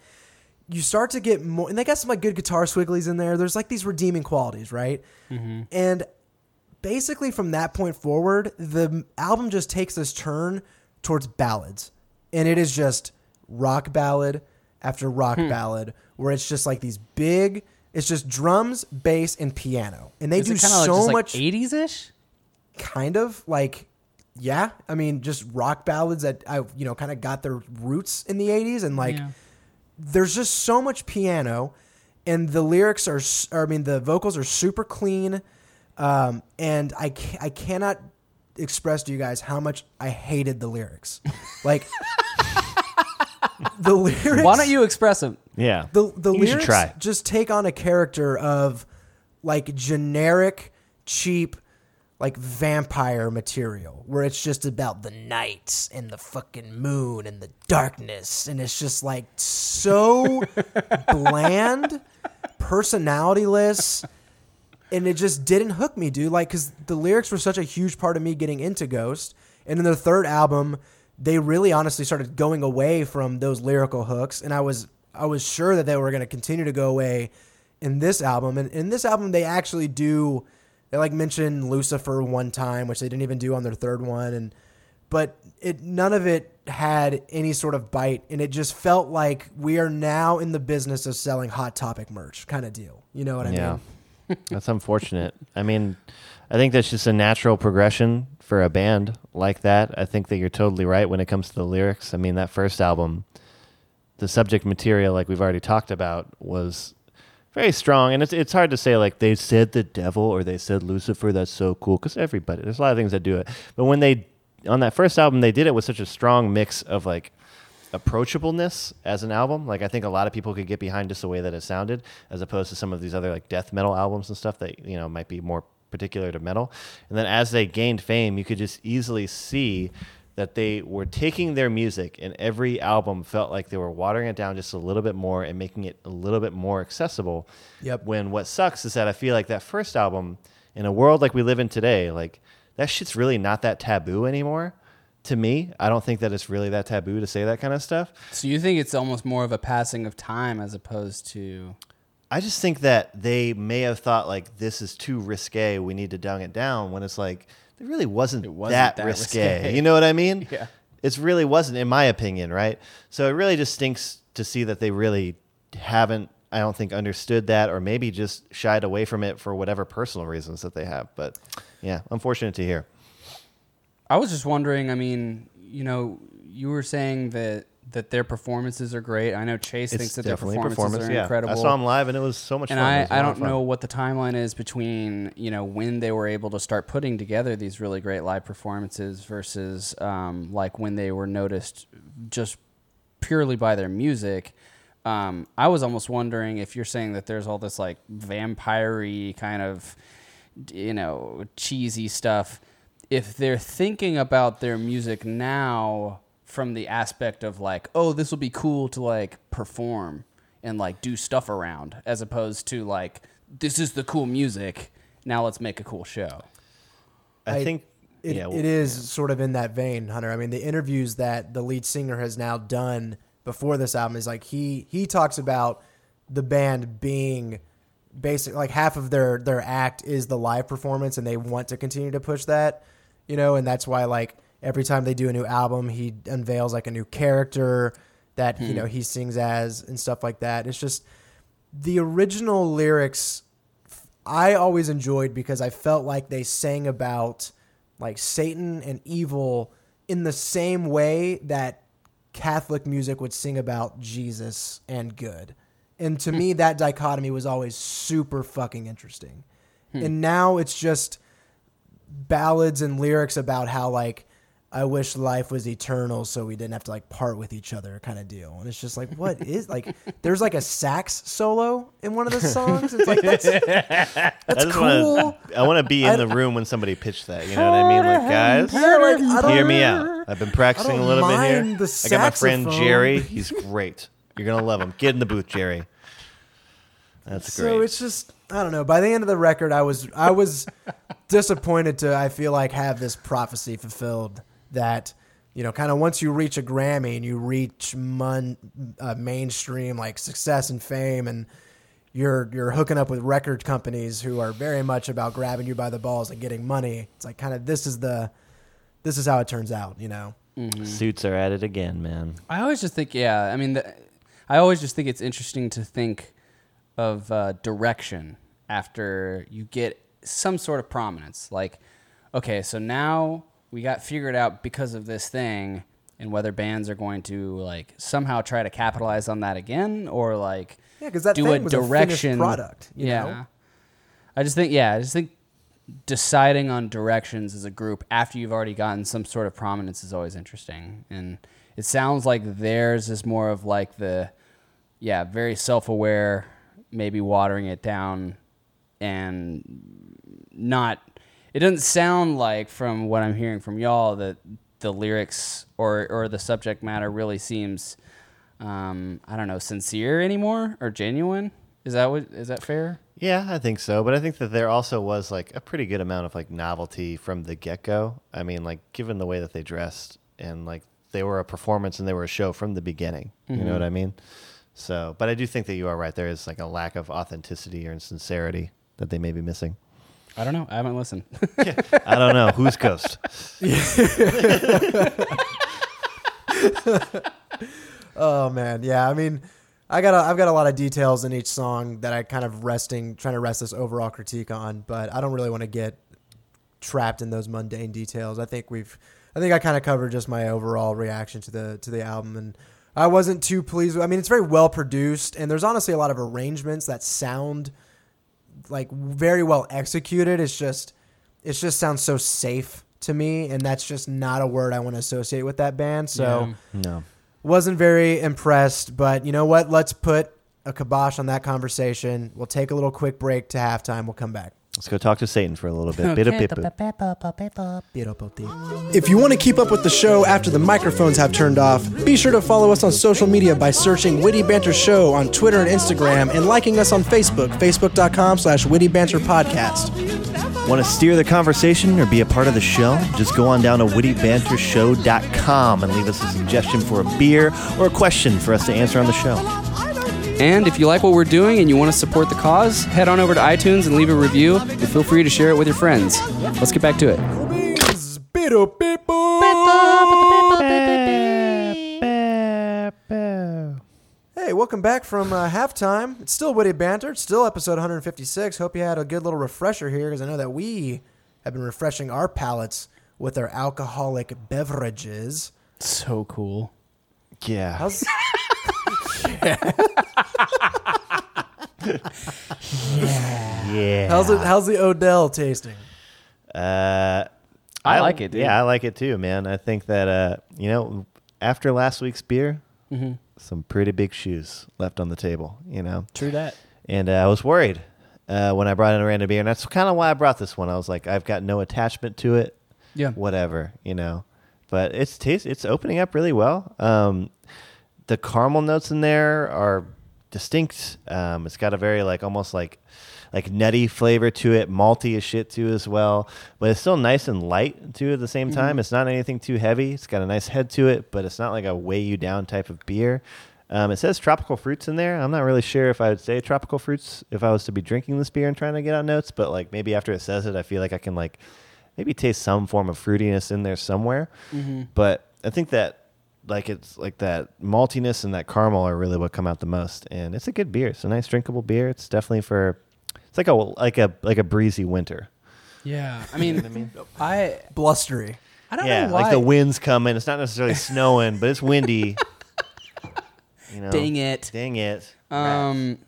you start to get more, and they got some like good guitar swigglies in there. There's like these redeeming qualities, right? Mm-hmm. And basically from that point forward, the album just takes this turn towards ballads. And it is just rock ballad after rock hmm. ballad where it's just like these big it's just drums, bass, and piano. And they Is do it of so just like much 80s ish? kind of like yeah, I mean just rock ballads that I you know kind of got their roots in the 80s and like Yeah. there's just so much piano and the lyrics are s- or, I mean the vocals are super clean um, and I ca- I cannot express to you guys how much I hated the lyrics. Like the lyrics Why don't you express them? Yeah. the the You lyrics try. just take on a character of like generic cheap like vampire material where it's just about the night and the fucking moon and the darkness and it's just like so bland personalityless and it just didn't hook me dude like because the lyrics were such a huge part of me getting into ghost and in their third album they really honestly started going away from those lyrical hooks and i was i was sure that they were going to continue to go away in this album and in this album they actually do they like mention lucifer one time which they didn't even do on their third one and but it none of it had any sort of bite and it just felt like we are now in the business of selling hot topic merch kind of deal you know what i mean? Yeah. mean That's unfortunate. I mean, I think that's just a natural progression for a band like that. I think that you're totally right when it comes to the lyrics. I mean, that first album, the subject material, like we've already talked about, was very strong. And it's it's hard to say like they said the devil or they said Lucifer. That's so cool because everybody. There's a lot of things that do it. But when they on that first album, they did it with such a strong mix of like approachableness as an album. Like I think a lot of people could get behind just the way that it sounded, as opposed to some of these other like death metal albums and stuff that you know might be more particular to metal. And then as they gained fame, you could just easily see that they were taking their music and every album felt like they were watering it down just a little bit more and making it a little bit more accessible. Yep. When what sucks is that I feel like that first album in a world like we live in today, like that shit's really not that taboo anymore. To me, I don't think that it's really that taboo to say that kind of stuff. So you think it's almost more of a passing of time as opposed to I just think that they may have thought like this is too risque. We need to dumb it down. When it's like it really wasn't, wasn't that, that risque. risque. You know what I mean? Yeah. It really wasn't, in my opinion, right? So it really just stinks to see that they really haven't. I don't think understood that, or maybe just shied away from it for whatever personal reasons that they have. But yeah, unfortunate to hear. I was just wondering, I mean, you know, you were saying that that their performances are great. I know Chase thinks that their performances are yeah. incredible. I saw them live, and it was so much and fun. I, I don't fun. know what the timeline is between you know when they were able to start putting together these really great live performances versus um, like when they were noticed just purely by their music. Um, I was almost wondering if you're saying that there's all this like vampire kind of you know cheesy stuff. If they're thinking about their music now from the aspect of like, oh, this will be cool to like perform and like do stuff around, as opposed to like, this is the cool music. Now let's make a cool show. I, I- think It, yeah, it is sort of in that vein, Hunter. I mean, the interviews that the lead singer has now done before this album is like he he talks about the band being basic like half of their their act is the live performance and they want to continue to push that, you know, and that's why like every time they do a new album, he unveils like a new character that, you hmm. know, he sings as and stuff like that. It's just the original lyrics I always enjoyed because I felt like they sang about like Satan and evil in the same way that Catholic music would sing about Jesus and good. And to hmm. me, that dichotomy was always super fucking interesting. Hmm. And now it's just ballads and lyrics about how like I wish life was eternal so we didn't have to like part with each other kind of deal. And it's just like what is like there's like a sax solo in one of the songs. It's like that's I that's just cool. wanna, I want to be in the room when somebody pitched that. You know what I mean? Like, guys, Yeah, like, hear me out. I've been practicing a little bit here. I got my friend. Jerry. He's great. You're gonna love him. Get in the booth, Jerry. That's So great. So it's just I don't know. By the end of the record, I was I was disappointed to I feel like have this prophecy fulfilled that you know kind of once you reach a Grammy and you reach mon, uh, mainstream like success and fame and you're you're hooking up with record companies who are very much about grabbing you by the balls and getting money. It's like kind of this is the this is how it turns out, you know. Suits are at it again, man. I always just think, yeah. I mean, the, I always just think it's interesting to think of uh, direction after you get some sort of prominence. Like, okay, so now we got figured out because of this thing, and whether bands are going to like somehow try to capitalize on that again, or like Yeah, 'cause that do thing a was a direction product, you yeah, know? I just think, yeah, I just think deciding on directions as a group after you've already gotten some sort of prominence is always interesting. And it sounds like theirs is more of like the, yeah, very self aware, maybe watering it down and not, it doesn't sound like from what I'm hearing from y'all that the lyrics or, or the subject matter really seems, um, I don't know, sincere anymore or genuine. Is that what, is that fair? Yeah, I think so. But I think that there also was like a pretty good amount of like novelty from the get go. I mean, like given the way that they dressed and like they were a performance and they were a show from the beginning. You know what I mean? So, but I do think that you are right. There is like a lack of authenticity or sincerity that they may be missing. I don't know. I haven't listened. I don't know. Who's Ghost? Oh man, yeah. I mean, I got a, I've got a lot of details in each song that I kind of resting trying to rest this overall critique on, but I don't really want to get trapped in those mundane details. I think we've I think I kind of covered just my overall reaction to the to the album and I wasn't too pleased. with I mean, it's very well produced and there's honestly a lot of arrangements that sound like very well executed. It's just it just sounds so safe to me and that's just not a word I want to associate with that band. So Yeah. No. wasn't very impressed, but you know what? Let's put a kibosh on that conversation. We'll take a little quick break to halftime. We'll come back. Let's go talk to Satan for a little bit. Bit Okay. If you want to keep up with the show after the microphones have turned off, be sure to follow us on social media by searching Witty Banter Show on Twitter and Instagram and liking us on Facebook, facebook.com slash Witty Banter Podcast. Want to steer the conversation or be a part of the show? Just go on down to wittybantershow.com and leave us a suggestion for a beer or a question for us to answer on the show. And if you like what we're doing and you want to support the cause, head on over to iTunes and leave a review. And feel free to share it with your friends. Let's get back to it. Hey, welcome back from uh, halftime. It's still Witty Banter. It's still episode 156. Hope you had a good little refresher here because I know that we have been refreshing our palates with our alcoholic beverages. So cool. Yeah. How's yeah. Yeah. how's it? How's the Odell tasting? Uh, I like it, dude. Yeah, I like it too, man. I think that uh, you know, after last week's beer, Mm-hmm. some pretty big shoes left on the table. You know, True that. and uh, I was worried uh, when I brought in a random beer, and that's kind of why I brought this one. I was like, I've got no attachment to it. Yeah. whatever, you know. But it's taste it's opening up really well. Um, the caramel notes in there are distinct. Um, it's got a very like almost like like nutty flavor to it, malty as shit too as well. But it's still nice and light too at the same time. It's not anything too heavy. It's got a nice head to it, but it's not like a weigh you down type of beer. Um, it says tropical fruits in there. I'm not really sure if I would say tropical fruits if I was to be drinking this beer and trying to get out notes, but like maybe after it says it, I feel like I can like maybe taste some form of fruitiness in there somewhere. But I think that like it's like that maltiness and that caramel are really what come out the most. And it's a good beer. It's a nice drinkable beer. It's definitely for it's like a like a like a breezy winter. Yeah. I mean, I Blustery. I don't yeah, know why. like the wind's coming. It's not necessarily snowing, but it's windy. You know, Dang it. Dang it. Um,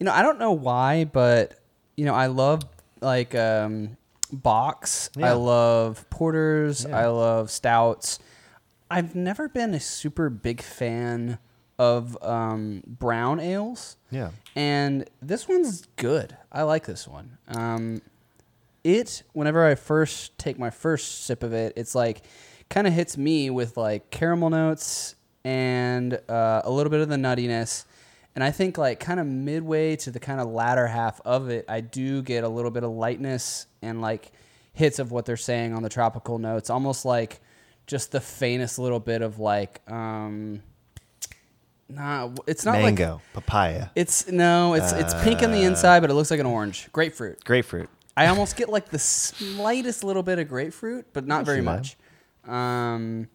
you know, I don't know why, but you know, I love like um, box. Yeah. I love porters. Yeah. I love stouts. I've never been a super big fan of um, brown ales, yeah. and this one's good. I like this one. Um, it whenever I first take my first sip of it, it's like kind of hits me with like caramel notes and uh, a little bit of the nuttiness, And I think like kind of midway to the kind of latter half of it, I do get a little bit of lightness and like hits of what they're saying on the tropical notes, almost like just the faintest little bit of like um nah it's not like Mango, papaya, it's no, it's it's pink on the inside, but it looks like an orange. Grapefruit. grapefruit. I almost get like the slightest little bit of grapefruit, but not very much. Um,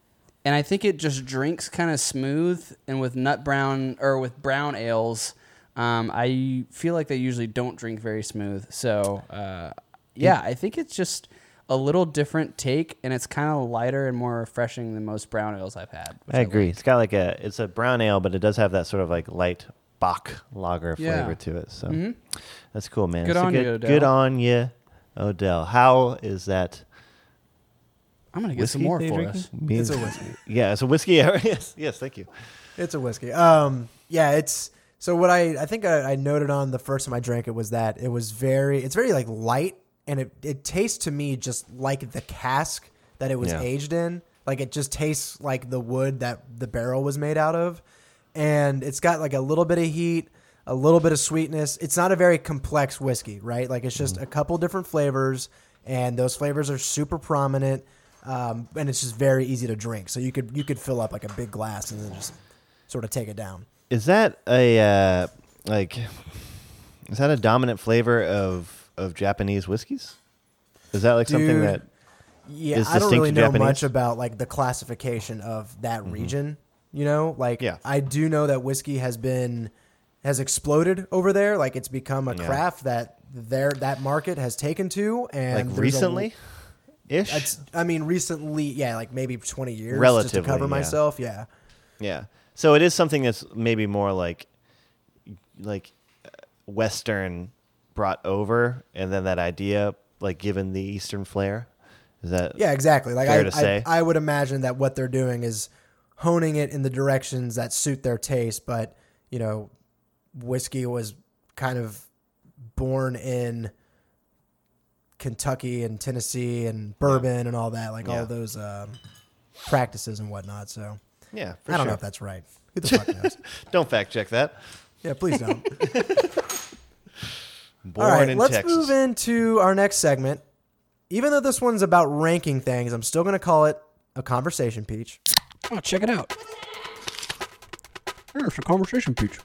and I think it just drinks kind of smooth. And with nut brown or with brown ales, um, I feel like they usually don't drink very smooth. So uh, yeah, I think it's just a little different take, and it's kind of lighter and more refreshing than most brown ales I've had. I agree. like. It's got like a it's a brown ale, but it does have that sort of like light bock lager Yeah. flavor to it. So that's cool, man. Good So on you, good, Odell. Good on you, Odell. How is that? I'm gonna get whiskey some more for you're us. drinking? It's a whiskey. Yeah, it's a whiskey. yes, yes. Thank you. It's a whiskey. Um, yeah, it's so what I I think I, I noted on the first time I drank it was that it was very it's very like light and it it tastes to me just like the cask that it was Yeah. aged in. Like it just tastes like the wood that the barrel was made out of, and it's got like a little bit of heat, a little bit of sweetness. It's not a very complex whiskey, right? Like it's just Mm-hmm. a couple different flavors, and those flavors are super prominent. Um, and it's just very easy to drink. So you could you could fill up like a big glass and then just sort of take it down. Is that a uh, like? Is that a dominant flavor of of Japanese whiskeys? Is that like something that? Yeah, I don't really know Japanese? much about like the classification of that region. You know, like Yeah. I do know that whiskey has been has exploded over there. Like it's become a Yeah. craft that there that market has taken to, and Like a- recently, ish. I mean, recently, yeah, like maybe twenty years, just to Relatively, cover yeah. myself. Yeah, Yeah. So it is something that's maybe more like like uh, western brought over and then that idea like given the eastern flair. Is that yeah, exactly. Like I. I, I would imagine that what they're doing is honing it in the directions that suit their taste. But you know, whiskey was kind of born in Kentucky and Tennessee and bourbon and all that, like Yeah. all those um, practices and whatnot. So Yeah, for I don't sure. know if that's right. Who the fuck knows? Don't fact check that. Yeah, please don't. Born All right, in let's Texas. move into our next segment. Even though this one's about ranking things, I'm still going to call it a conversation peach. Oh, check it out. There's a conversation peach.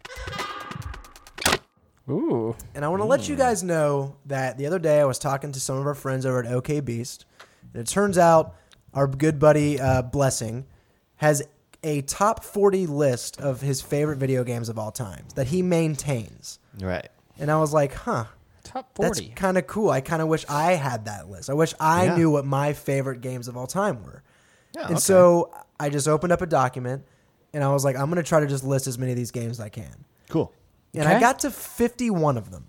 Ooh. And I want to let you guys know that the other day I was talking to some of our friends over at OK Beast, and it turns out our good buddy uh, Blessing has a top 40 list of his favorite video games of all time that he maintains. Right. And I was like, huh, Top that's kind of cool. I kind of wish I had that list. I wish I Yeah. knew what my favorite games of all time were. Yeah, and okay. so I just opened up a document and I was like, I'm going to try to just list as many of these games as I can. Cool. And I Okay. got to 51 of them,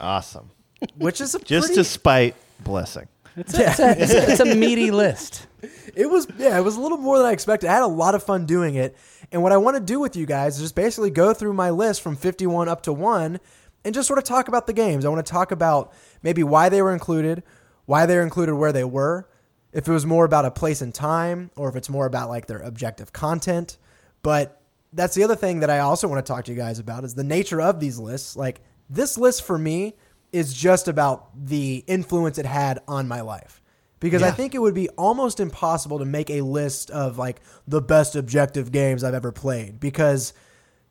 Awesome. which is a Just pretty, to spite blessing. It's a, it's, a, it's, a, it's a meaty list. It was yeah, it was a little more than I expected. I had a lot of fun doing it. And what I want to do with you guys is just basically go through my list from 51 up to 1 and just sort of talk about the games. I want to talk about maybe why they were included, why they were included where they were, if it was more about a place and time or if it's more about like their objective content. But that's the other thing that I also want to talk to you guys about is the nature of these lists. Like this list for me is just about the influence it had on my life. Because I think it would be almost impossible to make a list of like the best objective games I've ever played. Because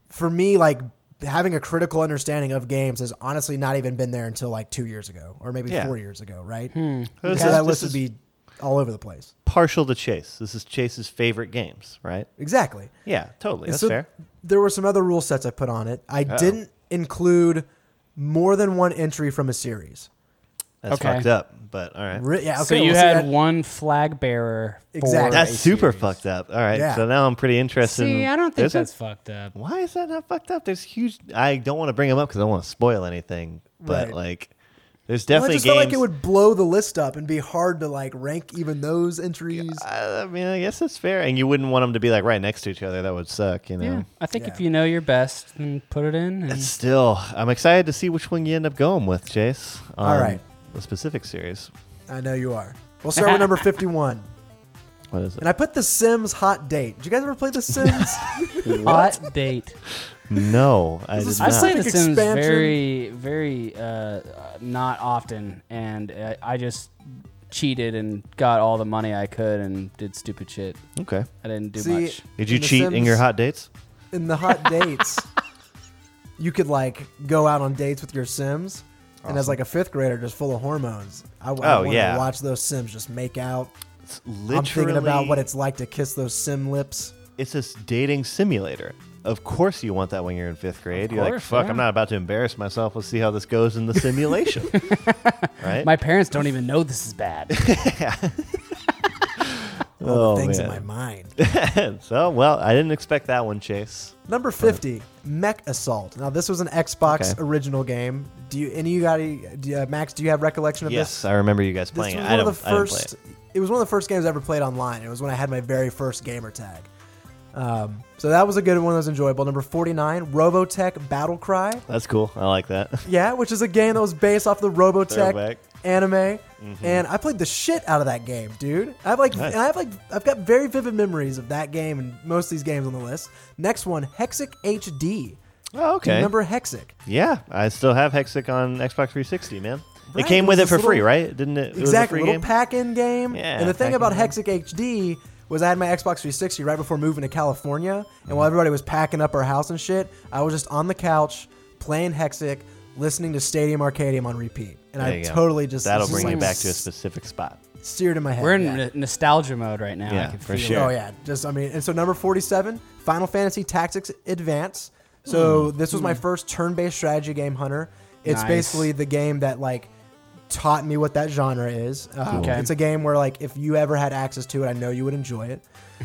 for me, like having a critical understanding of games has honestly not even been there until like two years ago or maybe Yeah. four years ago, right? Hmm. This So that list would be all over the place. partial to Chase. This is Chase's favorite games, right? Exactly. Yeah, totally. And That's so fair. There were some other rule sets I put on it. I Uh-oh. didn't include more than one entry from a series. That's Okay. fucked up, but all right. Re- yeah, okay. so you well, see, had that- one flag bearer. for Exactly. That's a super series. fucked up. All right. Yeah. So now I'm pretty interested. See, in, I don't think There's a- that's fucked up. Why is that not fucked up? There's huge. I don't want to bring them up because I don't want to spoil anything. But Right. like, there's Well, I definitely just games. felt like it would blow the list up and be hard to like rank even those entries. I, I mean, I guess that's fair, and you wouldn't want them to be like right next to each other. That would suck, you know. Yeah, I think Yeah. if you know your best, then put it in. And It's still, I'm excited to see which one you end up going with, Chase. All on right. The specific series. I know you are. We'll start with number 51. What is it? And I put The Sims Hot Date. Did you guys ever play The Sims? Hot date. no, I This did is I not. play The Specific Sims expansion. very, very uh, uh, not often, and uh, I just cheated and got all the money I could and did stupid shit. Okay. I didn't do See, much. Did you In The cheat in Sims- your hot dates? in the hot dates, you could like go out on dates with your Sims. And as like a fifth grader, just full of hormones, I, I Oh, wanted yeah. to watch those Sims just make out. It's I'm thinking about what it's like to kiss those Sim lips. It's this dating simulator. Of course, you want that when you're in fifth grade. You're like, fuck, yeah. I'm not about to embarrass myself. Let's see how this goes in the simulation. right? My parents don't even know this is bad. All Oh, things in my mind. so, well, I didn't expect that one, Chase. Number 50, Mech Assault. Now, this was an Xbox Okay. original game. Do you, any of you got, any- do uh, Max, do you have recollection of Yes, this? Yes, I remember you guys playing This was it. one I of the I didn't play first. it. It was one of the first games I ever played online. It was when I had my very first gamer tag. Um, so that was a good one. That was enjoyable. Number 49, Robotech Battle Cry. That's cool. I like that. Yeah, which is a game that was based off the Robotech Throwback. anime, and I played the shit out of that game, dude. I have like, Nice. and I have like, I've got very vivid memories of that game and most of these games on the list. Next one, Hexic HD. Oh, Do you okay. remember Hexic? Yeah, I still have Hexic on Xbox 360, man. Right, it came it with was it for this free, little- right? Didn't it? it was a Exactly, free little game? pack-in game. Yeah, and the thing about. Hexic HD was I had my Xbox 360 right before moving to California, and Mm-hmm. while everybody was packing up our house and shit, I was just on the couch playing Hexic, listening to Stadium Arcadium on repeat, and There I you go. totally just That'll it's bring just you back to a specific spot. seared in my head. We're in yeah. n- nostalgia mode right now. Yeah, I can for feel sure. it. Oh yeah, just I mean, and so number forty-seven, Final Fantasy Tactics Advance. So Hmm. this was my first turn-based strategy game, Hunter. It's Nice. basically the game that like taught me what that genre is. Uh, Okay. It's a game where like if you ever had access to it, I know you would enjoy it.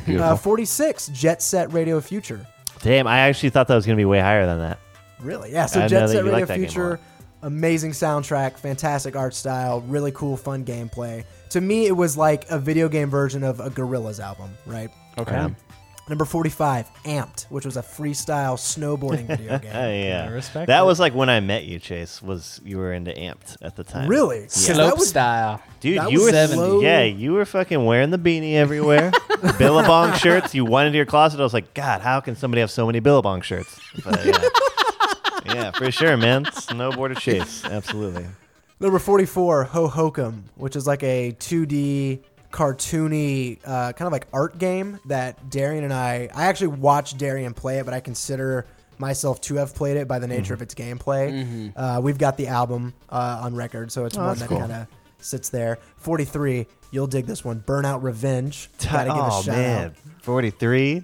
Uh, Forty-six, Jet Set Radio Future. Damn, I actually thought that was going to be way higher than that. Really? Yeah. So I Jet Set Radio like that game a Future, amazing soundtrack, fantastic art style, really cool, fun gameplay. To me, it was like a video game version of a Gorillaz album, right? Okay. Yeah. Number 45, Amped, which was a freestyle snowboarding video Uh, game. yeah, I respect that it. was like when I met you, Chase. Was you were into Amped at the time? Really? Yeah. 'Cause Slope was- style. Dude, That you was were 70. yeah, you were fucking wearing the beanie everywhere, Billabong shirts. You went into your closet. I was like, God, how can somebody have so many Billabong shirts? But, yeah. yeah, for sure, man. Snowboarder Chase, absolutely. Number 44, Hohokum, which is like a 2D cartoony uh, kind of like art game that Darian and I I actually watched Darian play it, but I consider myself to have played it by the nature of its gameplay. Uh, we've got the album uh, on record, so it's one that's that cool. kind of sits there. 43, you'll dig this one, Burnout Revenge. Gotta give a oh shout man, out. forty-three.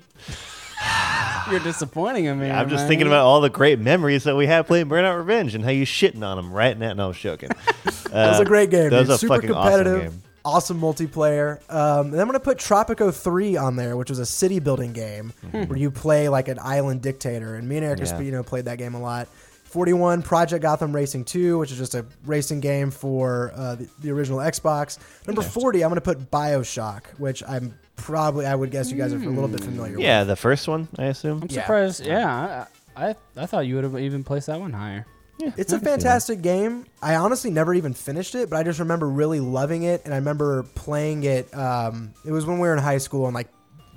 You're disappointing me. here. I'm just man. thinking about all the great memories that we had playing Burnout Revenge and how you shitting on them right now. No, I was joking. That was a great game. That was a Super fucking awesome game. Awesome multiplayer. Um, and then I'm gonna put Tropico 3 on there, which was a city building game where you play like an island dictator. And me and Eric Mm-hmm. Yeah. Espino played that game a lot. 41 Project Gotham Racing 2, which is just a racing game for uh, the, the original Xbox. Number 40, I'm gonna put Bioshock, which I'm probably I would guess you guys are a little bit familiar Yeah, with. the first one, I assume. I'm Yeah. surprised. Yeah, I, I I thought you would have even placed that one higher. Yeah, It's I a can see that. fantastic game. I honestly never even finished it, but I just remember really loving it, and I remember playing it. Um, it was when we were in high school, and like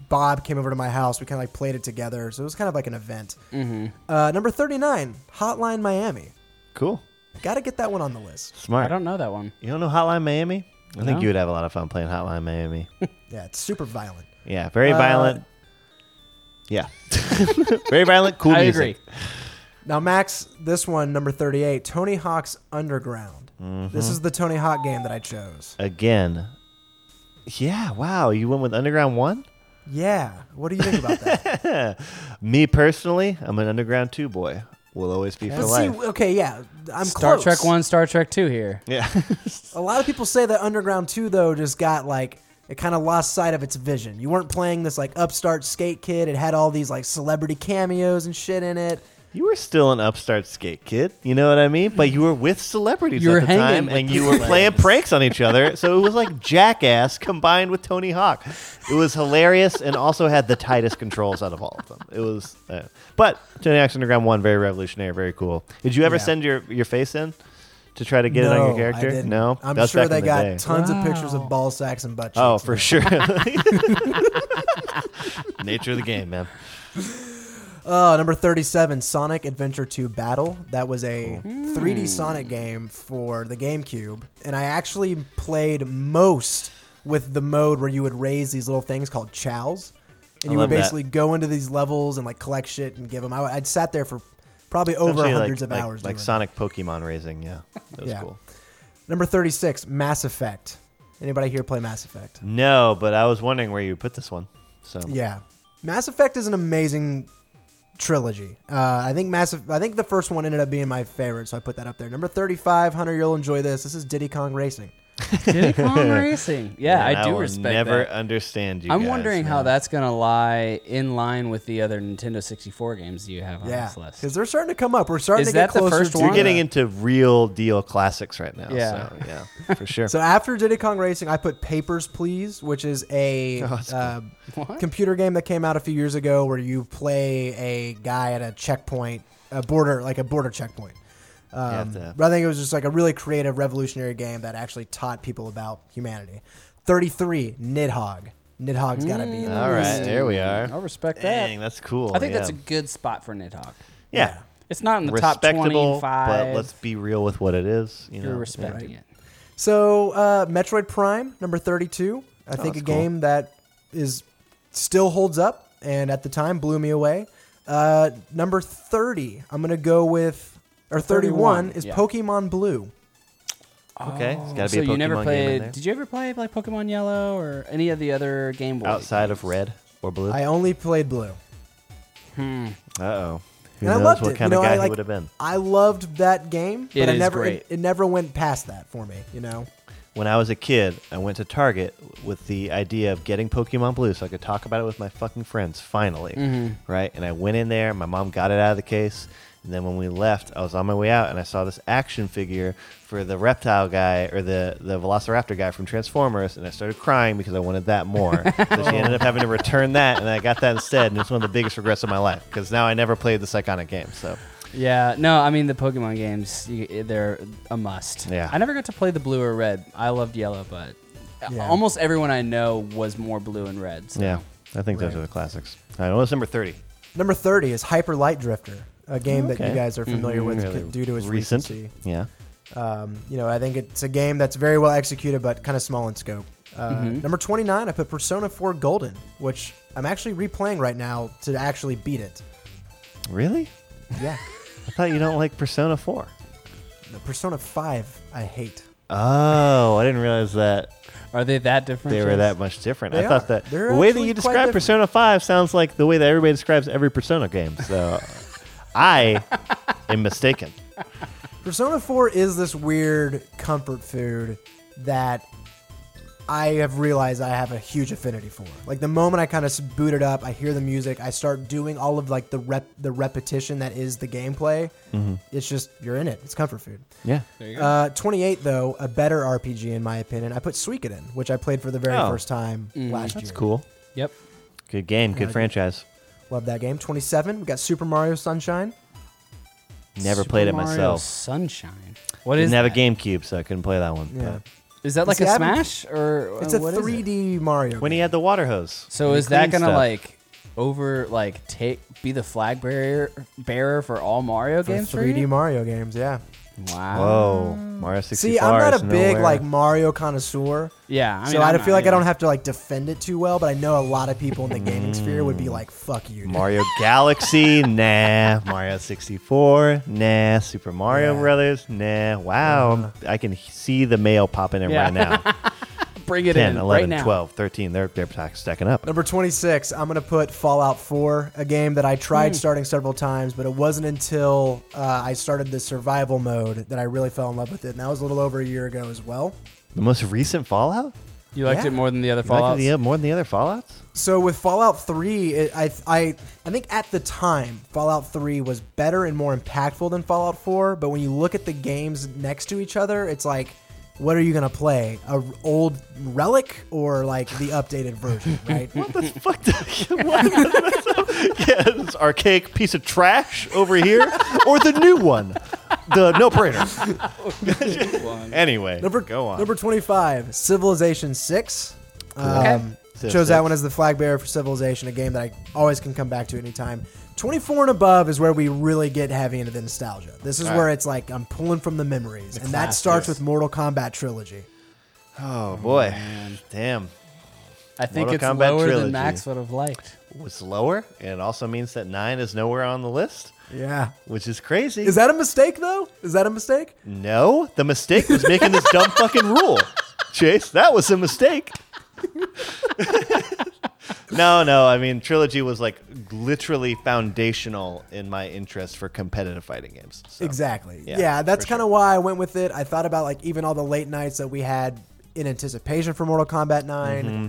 Bob came over to my house. We kind of like played it together, so it was kind of like an event. Mm-hmm. Uh, number thirty-nine, Hotline Miami. Cool, Got to get that one on the list. smart. I don't know that one. You don't know Hotline Miami? I think you would have a lot of fun playing Hotline Miami. Yeah, it's super violent. yeah, very Uh, violent. Yeah, very violent. Cool I music. agree. Now, Max, this one, number thirty-eight, Tony Hawk's Underground. Mm-hmm. This is the Tony Hawk game that I chose. Again. Yeah, wow. You went with Underground 1? Yeah, what do you think about that? Me personally, I'm an Underground 2 boy. Will always be for But see, life. okay, yeah, I'm Star close. Trek One, Star Trek Two here. Yeah. A lot of people say that Underground 2 though just got like it kind of lost sight of its vision. You weren't playing this like upstart skate kid. It had all these like celebrity cameos and shit in it. You were still an upstart skate kid. You know what I mean? But you were with celebrities You were at the hanging time, with and the you were playing celebs. pranks on each other. So it was like Jackass combined with Tony Hawk. It was hilarious and also had the tightest controls out of all of them. It was, uh, but Tony Hawk's Underground 1, very revolutionary, very cool. Did you ever Yeah. send your, your face in to try to get it on No, your I character? didn't. No, I'm That was sure back they in the got day. tons of pictures Wow. of ball sacks and butt cheeks. Oh, in for sure. Nature of the game, man. Uh, number 37, Sonic Adventure 2 Battle. That was a 3D Sonic game for the GameCube. And I actually played most with the mode where you would raise these little things called chows. And I you would love that. basically go into these levels and like collect shit and give them. I, I'd sat there for probably over Essentially hundreds like, of like, hours. Like doing it. Sonic Pokemon raising. Yeah, that was Yeah. cool. Number 36, Mass Effect. Anybody here play Mass Effect? No, but I was wondering where you put this one. So Yeah, Mass Effect is an amazing trilogy. Uh, I think Mass. I think the first one ended up being my favorite, so I put that up there. Number thirty-five, Hunter, you'll enjoy this. This is Diddy Kong Racing. Diddy Kong Racing. Yeah, Man, I do will respect never that. understand you. I'm guys, wondering how that's gonna lie in line with the other Nintendo 64 games you have on yeah, this list. because they're starting to come up. We're starting Is to get that the closer first to one? You're getting into real deal classics right now. Yeah. so, yeah, for sure. So after Diddy Kong Racing, I put Papers, Please, which is a Oh, that's cool. uh, computer game that came out a few years ago where you play a guy at a checkpoint, a border, like a border checkpoint. Um, to- but I think it was just like a really creative, revolutionary game that actually taught people about humanity. 33, Nidhogg. Nidhogg's got to be in the All right, list. there we are. I respect Dang, that. that's cool. I think yeah. that's a good spot for Nidhogg. yeah. It's not in the top Respectable, 25. but let's be real with what it is. You You're know, respecting yeah. it. So, uh, Metroid Prime, number 32. I think a Oh, cool. game that is still holds up and at the time blew me away. Uh, number 30, I'm going to go with, or 31, 31, is yeah. Pokemon Blue. Okay, it's got to Oh, so be a Pokemon you never game in played? there. Did you ever play like Pokemon Yellow or any of the other Game Boy outside games? of red or blue. I only played Blue. Hmm. Uh oh. Who And I knows loved what it. kind You of guy I he like- would have been? I loved that game, but It I is never great. It, it never went past that for me, you know. When I was a kid, I went to Target with the idea of getting Pokemon Blue so I could talk about it with my fucking friends. Finally, Mhm. right? And I went in there. My mom got it out of the case. And then when we left, I was on my way out, and I saw this action figure for the reptile guy or the the Velociraptor guy from Transformers, and I started crying because I wanted that more. so she ended up having to return that, and I got that instead. And it's one of the biggest regrets of my life because now I never played this iconic game. So Yeah, no, I mean the Pokemon games, you, they're a must. Yeah. I never got to play the blue or red. I loved yellow, but Yeah. almost everyone I know was more blue and red. So. yeah, I think those are the classics. All right, what's number thirty? Number 30 is Hyper Light Drifter, a game that you Okay. guys are familiar with Really due to its recent. recency. Yeah. Um, you know, I think it's a game that's very well executed, but kind of small in scope. Uh, Mhm. Number 29, I put Persona 4 Golden, which I'm actually replaying right now to actually beat it. Really? Yeah. I thought you don't like Persona 4. The Persona 5, I hate. Oh, I didn't realize that Are they that different? they were that much different. They I thought are. that They're the way that actually you quite describe different. Persona 5 sounds like the way that everybody describes every Persona game. So I am mistaken. Persona 4 is this weird comfort food that I have realized I have a huge affinity for. Like the moment I kind of boot it up, I hear the music, I start doing all of like the rep the repetition that is the gameplay. It's just you're in it. It's comfort food. Yeah. There you go. Uh, 28 though, a better RPG in my opinion. I put Suikoden, which I played for the very Oh. first time last That's year. cool. yep. Good game. Good Yeah. franchise. Love that game. 27, we got Super Mario Sunshine. Never Super played it Mario myself. Sunshine. What is Didn't have a that? GameCube, so I couldn't play that one. Yeah. but- Is that like See, a I haven't- Smash or It's a Uh, what is it? 3D Mario. When he had the water hose. So and he is that cleaned gonna stuff. like over like take be the flag bearer bearer for all Mario For games? for 3D you? Mario games, yeah. Wow. Whoa, Mario 64. See, I'm not a is big nowhere. like Mario connoisseur, Yeah. I mean, so I I'm feel not like I either. don't have to like defend it too well. But I know a lot of people in the gaming sphere would be mm. like, "Fuck you." dude." Mario Galaxy, nah. Mario 64, nah. Super Mario Yeah. Brothers, nah. Wow, I can see the mail popping in Yeah. right now. bring it 10, in 11, right now. 12, 13. They're, they're stacking up. Number 26, I'm going to put Fallout 4, a game that I tried starting several times, but it wasn't until uh, I started the survival mode that I really fell in love with it. And that was a little over a year ago as well. The most recent Fallout? You liked Yeah. it more than the other You like Fallouts. the- more than the other Fallouts? So with Fallout 3, it, I, I, I think at the time, Fallout 3 was better and more impactful than Fallout 4. But when you look at the games next to each other, it's like, what are you going to play? A old relic or like the updated version, right? What the fuck the, yeah, this archaic piece of trash over here, or the new one. the no brainer. anyway, Number go on. Number twenty-five, Civilization Six. Okay. Um, Civ chose that one as the flag bearer for Civilization, a game that I always can come back to anytime. Twenty-four and above is where we really get heavy into the nostalgia. This is All where it's like I'm pulling from the memories, and that starts with Mortal Kombat trilogy. oh boy, oh, damn. I think Mortal it's Kombat lower trilogy. than Max would have liked. Was lower, and it also means that nine is nowhere on the list, Yeah, which is crazy. is that a mistake though? Is that a mistake? no, the mistake was making this dumb fucking rule. Chase, that was a mistake. no, no. I mean, trilogy was like literally foundational in my interest for competitive fighting games. So, Exactly. yeah, Yeah, that's kind of why I went with it. I thought about like even all the late nights that we had in anticipation for Mortal Kombat 9. Mm-hmm.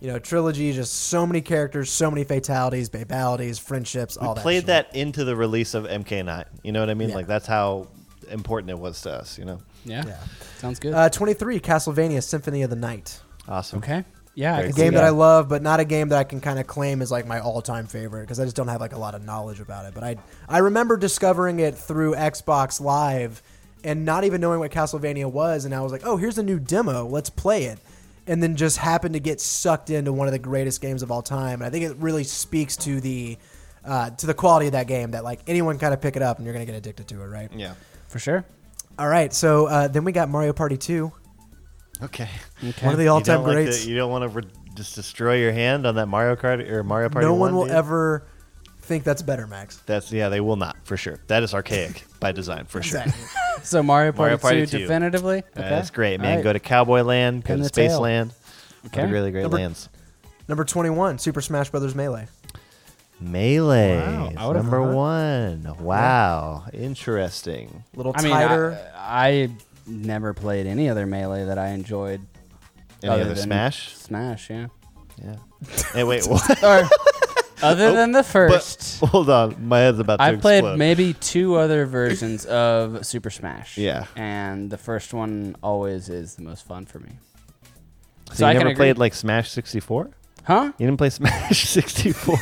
You know, trilogy, just so many characters, so many fatalities, babalities, friendships, all that. Played shit. that into the release of MK9. You know what I mean? Yeah. Like that's how important it was to us. You know. Yeah. Yeah. Sounds good. Uh, 23, Castlevania Symphony of the Night. Awesome. okay. Yeah. Very A see game that that I love, but not a game that I can kind of claim is like my all-time favorite because I just don't have like a lot of knowledge about it. But I I remember discovering it through Xbox Live and not even knowing what Castlevania was, and I was like, oh, here's a new demo, let's play it, and then just happened to get sucked into one of the greatest games of all time. And I think it really speaks to the uh, to the quality of that game that like anyone kind of pick it up and you're gonna get addicted to it, right? Yeah. for sure. All right, so uh, then we got Mario Party 2, Okay. Okay. one of the all-time don't like greats. to- you don't want to re- just destroy your hand on that Mario Kart or Mario Party. no one 1, will dude? ever think that's better, Max. That's yeah, they will not for sure. That is archaic by design for sure. So Mario Party, Mario Party 2, 2. definitively. Uh, okay. That's great, man. right. Go to Cowboy Land, go Pin to Space tail. Land. Okay. Okay. Really great Number- lands. Number 21, Super Smash Brothers Melee. Melee, Wow, is I would've number one. Wow, interesting. little I mean, tighter. I, I never played any other melee that I enjoyed. Any other other than Smash? Smash, yeah. Yeah. Hey, wait. What? Or other oh, than the But first, hold on, my head's about to I've played explode. maybe two other versions of Super Smash. Yeah. and the first one always is the most fun for me. So, So you I can never agree. played like Smash 64? Huh? You didn't play Smash 64?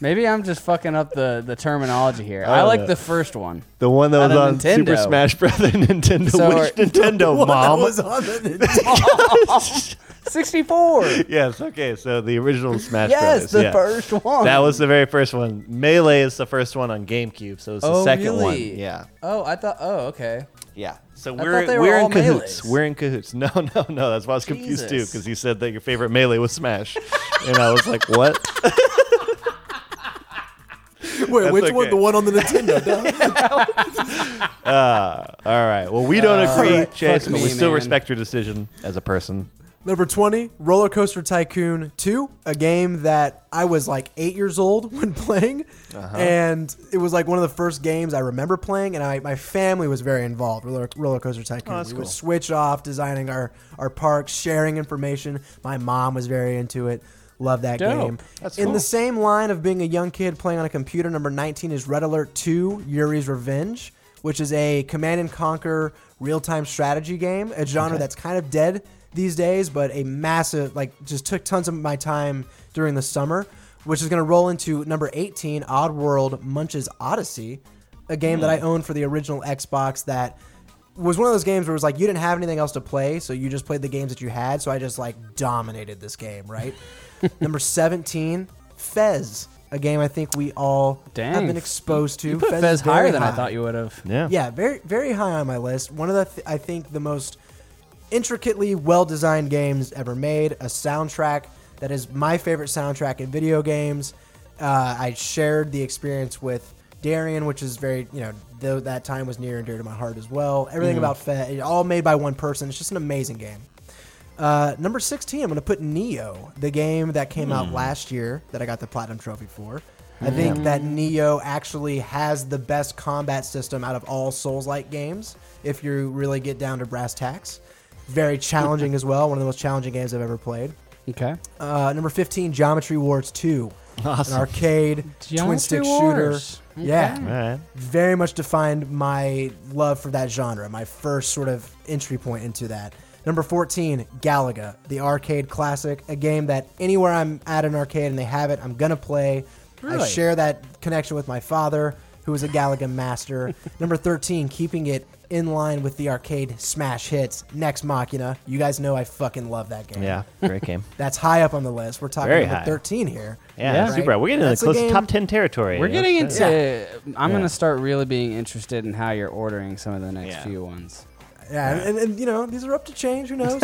Maybe I'm just fucking up the, the terminology here. Oh, I like no. the first one. the one that was of on Super Smash Bros. Nintendo. So Which are- Nintendo, One that mom? was on the Nintendo. 64. yes. Okay. So the original Smash yes, Brothers. the yeah. first one. That was the very first one. Melee is the first one on GameCube, so it's the Oh, second one. Yeah. Oh, I thought. Oh, okay. Yeah. So I we're thought they were we're in all cahoots. melees. We're in cahoots. No, no, no. That's why I was confused too, because you said that your favorite melee was Smash, and I was like, what? Wait, That's which one? The one on the Nintendo? Uh, all right. Well, we don't agree, Alright, Chase, fuck but we still man. respect your decision as a person. Number 20, Roller Coaster Tycoon 2, a game that I was like eight years old when playing. Uh-huh. And it was like one of the first games I remember playing, and I, my family was very involved. Roller, Roller Coaster Tycoon. Oh, that's we would switch off designing our, our parks, sharing information. My mom was very into it. Love that Dope. game. That's In cool. the same line of being a young kid playing on a computer, number 19 is Red Alert 2 Yuri's Revenge, which is a command and conquer real time strategy game, a genre that's kind of dead these days, but a massive, like, just took tons of my time during the summer, which is going to roll into number 18, Oddworld Munch's Oddysee, a game that hmm. I owned for the original Xbox that was one of those games where it was like you didn't have anything else to play, so you just played the games that you had. So I just like dominated this game, right? Number 17, Fez, a game I think we all have been exposed to. You put Fez Fez is very higher than I thought you would have. Yeah. Yeah, very very high on my list. One of the th- I think the most intricately well designed games ever made. A soundtrack that is my favorite soundtrack in video games. Uh, I shared the experience with Darian, which is very you know though that time was near and dear to my heart as well. Everything Mm-hmm. about Fez, all made by one person. It's just an amazing game. Uh, number 16, I'm going to put Nioh, the game that came Hmm. out last year that I got the Platinum Trophy for. I think that Nioh actually has the best combat system out of all Souls like games, if you really get down to brass tacks. Very challenging as well, one of the most challenging games I've ever played. Okay. Uh, number 15, Geometry Wars 2. Awesome. An arcade twin stick shooter. Wars. Yeah All right. very much defined my love for that genre, my first sort of entry point into that. Number 14, Galaga, the arcade classic, a game that anywhere I'm at an arcade and they have it, I'm going to play. I share that connection with my father, who was a Galaga master. Number 13, keeping it in line with the arcade smash hits, Nex Machina. You guys know I fucking love that game. Yeah, great game. That's high up on the list. We're talking Very number high. 13 here. Yeah, Yeah. super. We're getting into That's a close to game- top ten territory. We're you getting into. I'm Yeah. gonna start really being interested in how you're ordering some of the next Yeah. few ones. Yeah, and, and, you know, these are up to change. Who knows?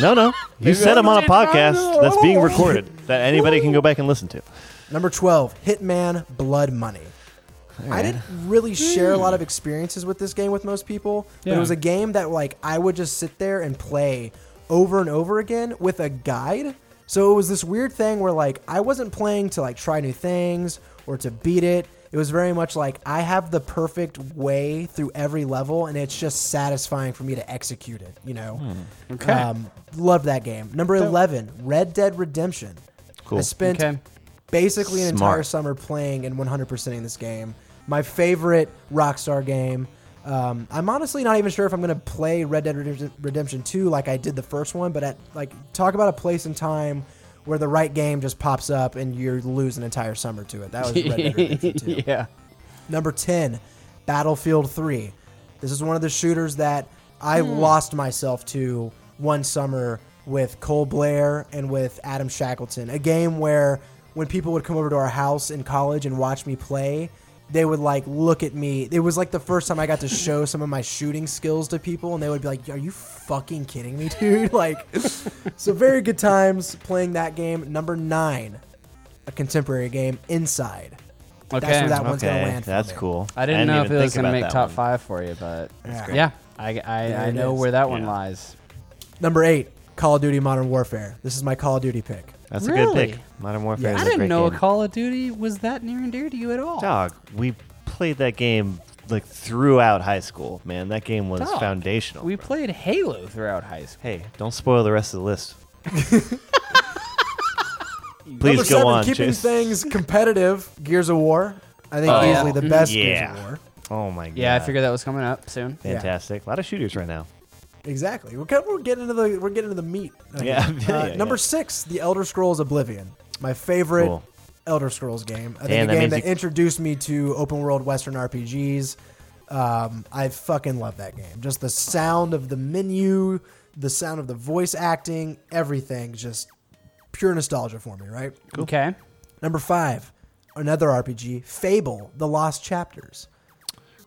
No, no. You said them on a podcast that's being recorded that anybody can go back and listen to. Number 12, Hitman Blood Money. I didn't really share a lot of experiences with this game with most people, but it was a game that like I would just sit there and play over and over again with a guide. So it was this weird thing where like I wasn't playing to like try new things or to beat it. It was very much like I have the perfect way through every level, and it's just satisfying for me to execute it. You know, Okay. um, love that game. Number eleven, Red Dead Redemption. Cool. I spent Okay. basically an Smart. entire summer playing and 100%ing this game. My favorite Rockstar game. Um, I'm honestly not even sure if I'm going to play Red Dead Redemption, Redemption 2 like I did the first one, but at like talk about a place and time where the right game just pops up and you lose an entire summer to it. That was Red Dead Redemption 2. yeah. Number 10, Battlefield 3. This is one of the shooters that I hmm. lost myself to one summer with Cole Blair and with Adam Shackleton. A game where when people would come over to our house in college and watch me play, they would like look at me. It was like the first time I got to show some of my shooting skills to people, and they would be like, "Are you fucking kidding me, dude?" Like, so very good times playing that game. Number nine, a contemporary game, Inside. Okay. That's where that one's gonna land. for that's me. cool. I didn't, know if it was gonna make top one. five for you, but Yeah. yeah, I, I, I know is. where that one Yeah. lies. Number eight, Call of Duty Modern Warfare. This is my Call of Duty pick. That's a Really? good pick. Modern Warfare. Yeah. is I a didn't great know game. a Call of Duty was that near and dear to you at all. Dog, we played that game like throughout high school. Man, that game was Dog, foundational. We played Halo throughout high school. hey, don't spoil the rest of the list. Number Please go seven, on, keeping Chase. things competitive. Gears of War. I think Oh, yeah. easily the best Gears Yeah. of War. Oh my god. Yeah, I figured that was coming up soon. Yeah. Fantastic. A lot of shooters right now. Exactly. We're, kind of- we're getting into the we're getting into the meat. I Yeah. Uh, yeah, number yeah. six, The Elder Scrolls Oblivion. My favorite Cool. Elder Scrolls game. I think Damn, a that game means that you- introduced me to open world Western RPGs. Um, I fucking love that game. Just the sound of the menu, the sound of the voice acting, everything. Just pure nostalgia for me, right? Okay. Number five, another RPG, Fable: The Lost Chapters.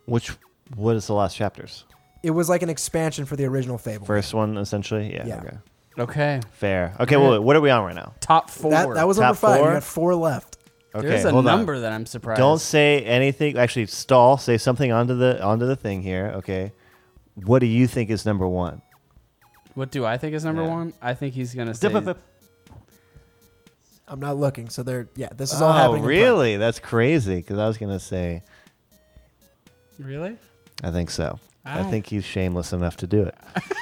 Which what is the last chapters? It was like an expansion for the original Fable. First one essentially? Yeah. Yeah. Okay. Okay. Fair. Okay, well, what are we on right now? Top four. that, that was number Top five. four? You got four left. Okay, There's a hold on. number that I'm surprised. Don't say anything. Actually, stall. Say something onto the onto the thing here. Okay. What do you think is number one? What do I think is number Yeah. one? I think he's gonna say. I'm not looking, so they're yeah. This is all Oh, happening. in front. really? That's crazy. Because I was gonna say, Really? I think so. I, I- think he's shameless enough to do it.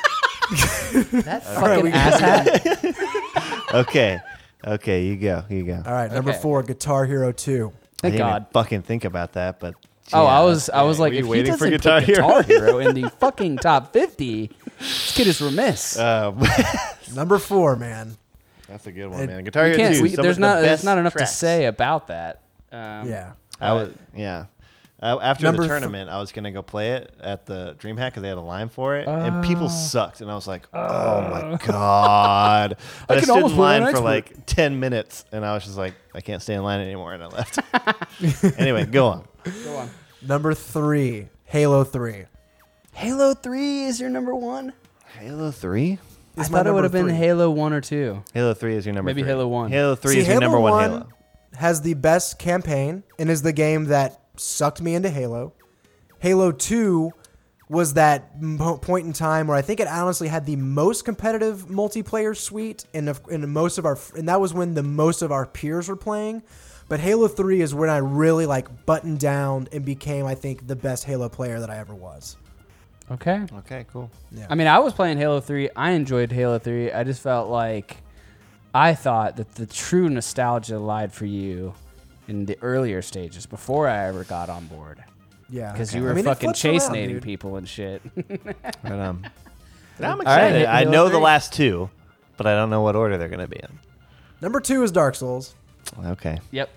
That fucking asshat. Okay. okay. You go. You go. All right, number Okay. four, Guitar Hero Two. I Thank didn't even God. fucking think about that, but. Oh, I was, I was yeah. like, Were you if waiting he for doesn't Guitar put Hero? Guitar Hero in the fucking top fifty, this kid is remiss. Um, Number four, man. that's a good one, It- man. Guitar We Hero can't, 2, we, some there's of the not, there's best not enough tracks. to say about that. Um, Yeah. I was, yeah. Uh, after Number the th- tournament, I was gonna go play it at the DreamHack because they had a line for it, and people sucked, and I was like, "Oh my god!" But I, can stood almost in line for expert. like ten minutes, and I was just like, "I can't stay in line anymore," and I left. anyway, go on. Go on. Number three, Halo Three. Halo Three is your number one. Halo Three. I Is thought it would have been. Halo One or Two. Halo Three is your number. Maybe three. Halo 1. Halo Three See, is your number one. 1 Halo. Has the best campaign and is the game that sucked me into Halo. Halo 2 was that mo- point in time where I think it honestly had the most competitive multiplayer suite and of- and most of our and that was when the most of our peers were playing. But Halo 3 is when I really like buttoned down and became I think the best Halo player that I ever was. Okay. Okay, cool. Yeah. I mean, I was playing Halo 3. I enjoyed Halo 3. I just felt like I thought that the true nostalgia lied for you in the earlier stages before I ever got on board. yeah. Because okay. you were I mean, fucking flips around, people and shit. But, um, I'm right. I Halo know the last two, but I don't know what order they're gonna be in. Number 2 is Dark Souls Okay. yep.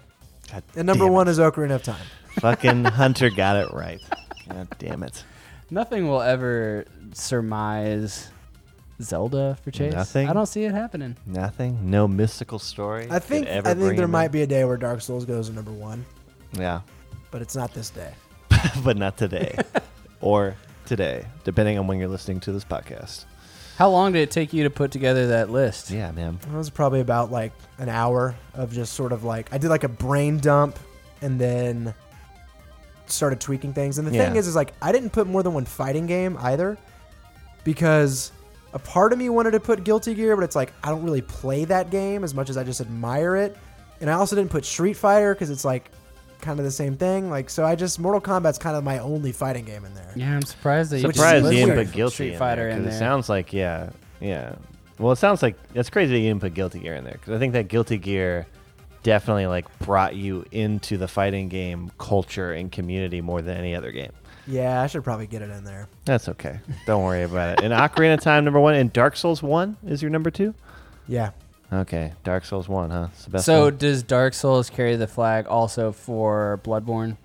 God and number 1 is Ocarina of Time. Fucking Hunter got it right. God damn it. Nothing will ever surmise Zelda for Chase. Nothing? I don't see it happening. Nothing. No mystical story. I think could ever I think bring there him might in. be a day where Dark Souls goes to number one, Yeah, but it's not this day. but not today, or today, depending on when you're listening to this podcast. How long did it take you to put together that list? Yeah, man. It was probably about like an hour of just sort of like I did like a brain dump and then started tweaking things. And the thing Yeah. is, is like I didn't put more than one fighting game either because a part of me wanted to put Guilty Gear, but it's like I don't really play that game as much as I just admire it. And I also didn't put Street Fighter because it's like kind of the same thing. Like so, I just Mortal Kombat's kind of my only fighting game in there. Yeah, I'm surprised that you Surprised you didn't put guilty Street in Fighter there, in 'cause there. It sounds like yeah, yeah. Well, it sounds like that's crazy that you didn't put Guilty Gear in there because I think that Guilty Gear definitely like brought you into the fighting game culture and community more than any other game. Yeah, I should probably get it in there. That's okay. Don't worry about it. And Ocarina of Time number one and Dark Souls one is your number two. Yeah. Okay, Dark Souls one, huh? It's the best So one. does Dark Souls carry the flag also for Bloodborne?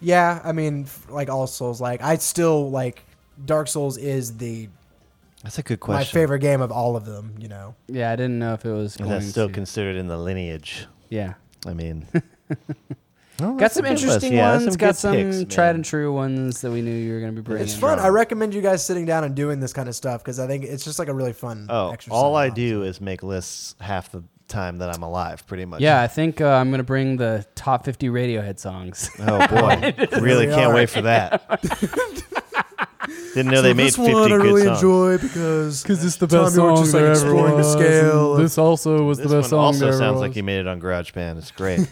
Yeah, I mean, f- like all Souls, like I still like Dark Souls is the That's a good question. my question. favorite game of all of them. You know, Yeah, I didn't know if it was Is going that still to. considered in the lineage? yeah, I mean, Well, got some interesting Yeah, ones. some got some picks, tried and true ones that we knew you were going to be bringing. it's fun. I recommend you guys sitting down and doing this kind of stuff because I think it's just like a really fun. Oh, exercise. all I do is make lists half the time that I'm alive, pretty much. Yeah, I think uh, I'm going to bring the top 50 Radiohead songs. Oh boy, really can't wait for that. Didn't know they made this 50 one I good really songs. enjoy because Because it's the best York song just, like, there ever exploring the scale and This also was This the best one song also there ever sounds was. like you made it on GarageBand. It's great.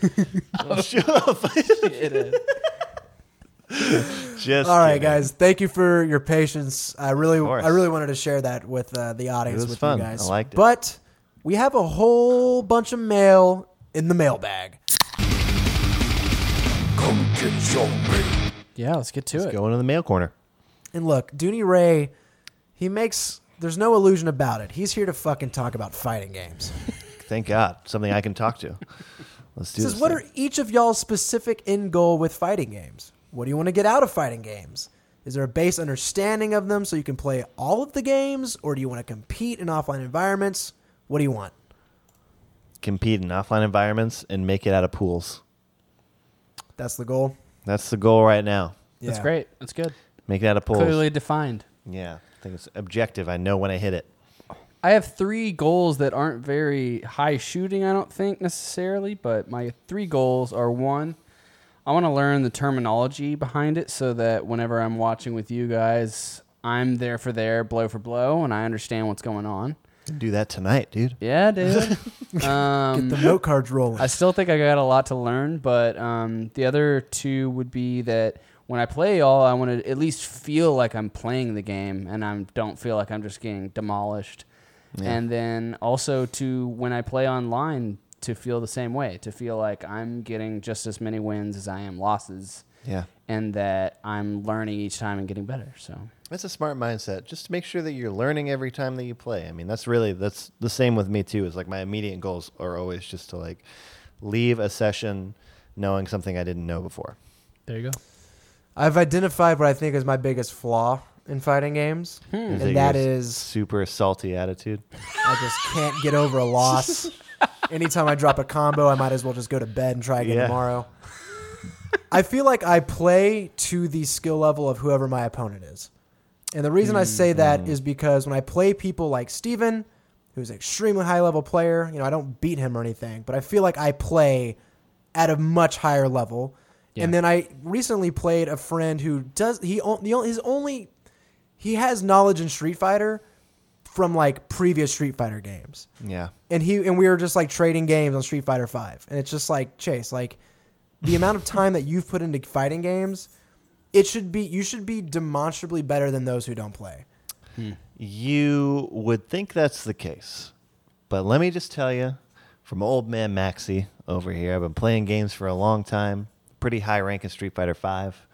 Just All right, kidding. guys. Thank you for your patience. I really, course. I really wanted to share that with uh, the audience, It was with fun. you guys. I liked it. But we have a whole bunch of mail in the mailbag. yeah, let's get to it. Let's it. go into the mail corner. And look, Dooney Ray, he makes. There's no illusion about it. He's here to fucking talk about fighting games. Thank God, something I can talk to. Let's do He says, this. "What thing. are each of y'all's specific end goal with fighting games? What do you want to get out of fighting games? Is there a base understanding of them so you can play all of the games, or do you want to compete in offline environments? What do you want?" compete in offline environments and make it out of pools? That's the goal. That's the goal right now. That's Yeah. great. That's good. Make it out of. Clearly defined. Yeah, I think it's objective. I know when I hit it. I have three goals that aren't very high shooting, I don't think necessarily, but my three goals are one, I want to learn the terminology behind it so that whenever I'm watching with you guys, I'm there for there, blow for blow, and I understand what's going on. Do that tonight, dude. Yeah, dude. Get um, the note cards rolling. I still think I got a lot to learn, but um, the other two would be that when I play y'all, I want to at least feel like I'm playing the game and I don't feel like I'm just getting demolished. Yeah. And then also to when I play online, to feel the same way, to feel like I'm getting just as many wins as I am losses, Yeah. and that I'm learning each time and getting better. So That's a smart mindset. Just to make sure that you're learning every time that you play. I mean, that's really that's the same with me too. Is like my immediate goals are always just to like leave a session knowing something I didn't know before. there you go. I've identified what I think is my biggest flaw in fighting games, hmm. Is and it that your is super salty attitude. I just can't get over a loss. Anytime I drop a combo, I might as well just go to bed and try again Yeah. tomorrow. I feel like I play to the skill level of whoever my opponent is. And the reason I say that mm-hmm. is because when I play people like Steven, who's an extremely high level player, you know, I don't beat him or anything, but I feel like I play at a much higher level. And then I recently played a friend who does he the only his only he has knowledge in Street Fighter from like previous Street Fighter games Yeah. and he and we were just like trading games on Street Fighter Five, and it's just like Chase, like the amount of time that you've put into fighting games, it should be you should be demonstrably better than those who don't play. Hmm. You would think that's the case. But let me just tell you, from old man Maxi over here, I've been playing games for a long time, pretty high rank in Street Fighter 5.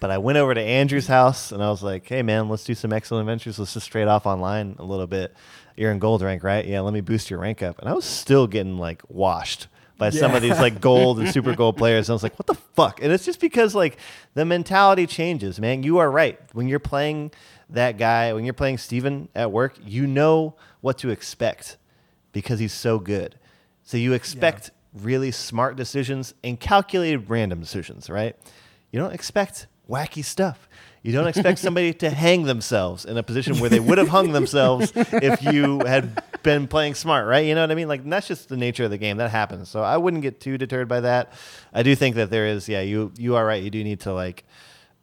but I went over to Andrew's house and I was like, hey man, let's do some excellent adventures. Let's just trade off online a little bit. You're in gold rank, right? Yeah, let me boost your rank up. And I was still getting like washed by some of these like gold and super gold players. And I was like, what the fuck? And it's just because like the mentality changes, man. You are right. When you're playing that guy, when you're playing Steven at work, you know what to expect because he's so good. So you expect really smart decisions and calculated random decisions, right? You don't expect wacky stuff. You don't expect somebody to hang themselves in a position where they would have hung themselves if you had been playing smart, right? You know what I mean? Like that's just the nature of the game. That happens. So I wouldn't get too deterred by that. I do think that there is, yeah, you you are right. You do need to like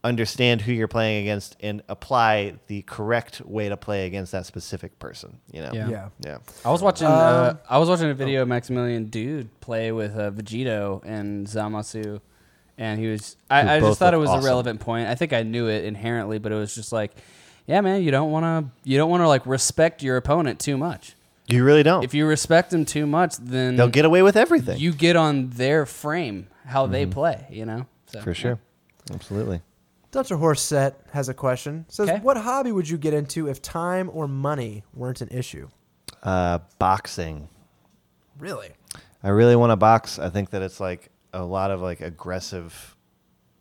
understand who you're playing against and apply the correct way to play against that specific person. You know? Yeah. Yeah. Yeah. I was watching. uh, Um, I was watching a video of Maximilian Dood play with uh, Vegito and Zamasu, and he was. I, I just thought it was awesome. a relevant point. I think I knew it inherently, but it was just like, yeah, man, you don't want to. You don't want to like respect your opponent too much. You really don't. If you respect them too much, then They'll get away with everything. you get on their frame how they play. You know, so, Mm-hmm. for sure. Absolutely. Dr. Horset has a question. Says, Okay. "What hobby would you get into if time or money weren't an issue?" Uh, boxing. Really? I really want to box. I think that it's like a lot of like aggressive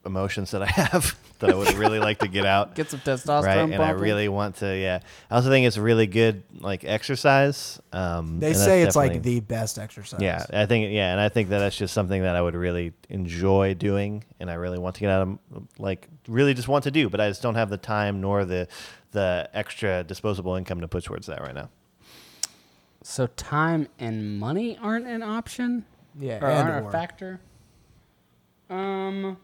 emotions that I have that I would really like to get out. Get some testosterone. right, and I pumping. really want to. Yeah, I also think it's really good like exercise. Um, They and that's say it's like definitely- the best exercise. Yeah, I think yeah, and I think that that's just something that I would really enjoy doing, and I really want to get out of like really just want to do, but I just don't have the time nor the the extra disposable income to put towards that right now. So time and money aren't an option. Yeah, or and aren't or. a factor. Um,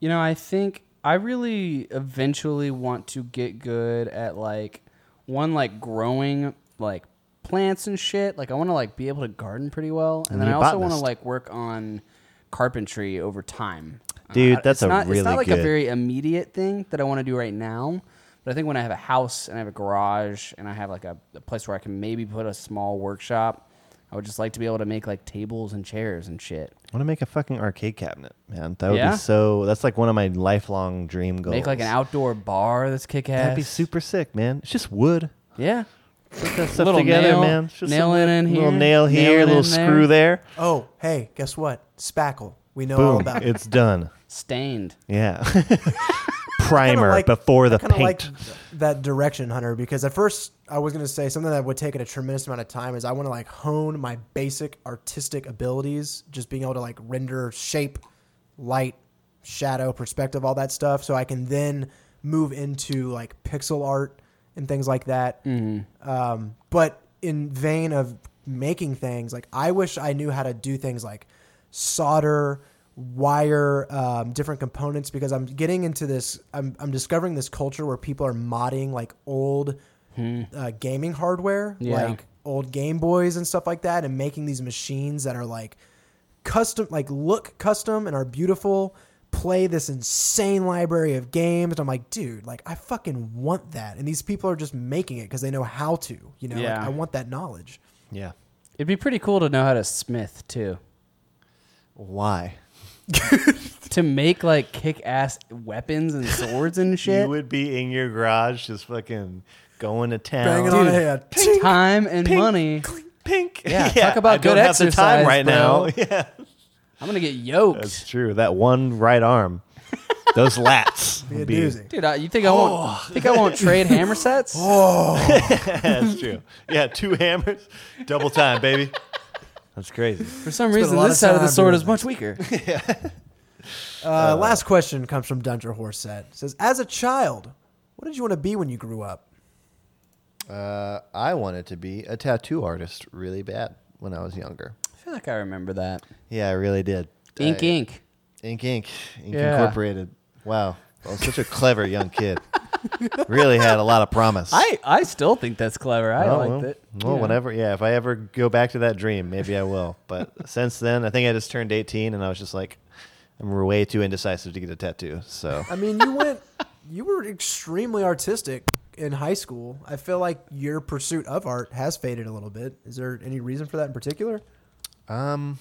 you know, I think I really eventually want to get good at like one like growing like plants and shit. Like I want to like be able to garden pretty well, and And then I also want to like work on carpentry over time. Uh, Dude, I- that's a not, It's not like a very immediate thing that I want to do right now. But I think when I have a house and I have a garage and I have like a, a place where I can maybe put a small workshop, I would just like to be able to make like tables and chairs and shit. I want to make a fucking arcade cabinet, man. That would Yeah? be so. That's like one of my lifelong dream goals. Make like an outdoor bar that's kick ass. That'd be super sick, man. It's just wood. Yeah. Put that stuff Little together, nail- man. It's just nail some it in little here, nail nail here, it little in screw there. Oh, hey, guess what? Spackle. We know all Boom, about it. it's done. Stained. Yeah. Primer like- before the I kinda paint. That direction, Hunter, because at first I was going to say something that would take it a tremendous amount of time is I want to like hone my basic artistic abilities, just being able to like render shape, light, shadow, perspective, all that stuff, so I can then move into like pixel art and things like that. Um, but in vein of making things, like I wish I knew how to do things like solder, wire um, different components because I'm getting into this. I'm I'm discovering this culture where people are modding like old uh, gaming hardware, Yeah. like old Game Boys and stuff like that, and making these machines that are like custom, like look custom and are beautiful. Play this insane library of games. I'm like, dude, like I fucking want that, and these people are just making it because they know how to. You know, Yeah. like, I want that knowledge. yeah. It'd be pretty cool to know how to smith too. Why? To make like kick ass weapons and swords and shit. You would be in your garage just fucking going to town. Banging on a head. Time and money. Pink. Yeah, talk about I don't good have the time exercise, right now. Yeah. I'm gonna get yoked. That's true. That one right arm. Those lats. Be a would be- Dude, uh, you think I won't? Think I won't trade hammer sets? Oh. That's true. Yeah, two hammers, double time, baby. That's crazy. For some reason, lot this of side of the time sword doing is much weaker. Uh, last question comes from Dungeon Horset. It says, as a child, what did you want to be when you grew up? Uh, I wanted to be a tattoo artist really bad when I was younger. I feel like I remember that. Yeah, I really did. Ink, I- ink. Ink Ink. Ink Yeah. Incorporated. Wow. I was such a clever young kid. really had a lot of promise. I, I still think that's clever. I Oh, liked well, it. Well, Yeah. whenever, yeah, if I ever go back to that dream, maybe I will. But since then, I think I just turned 18 and I was just like, I'm way too indecisive to get a tattoo. So I mean, you went, you were extremely artistic in high school. I feel like your pursuit of art has faded a little bit. Is there any reason for that in particular? Um,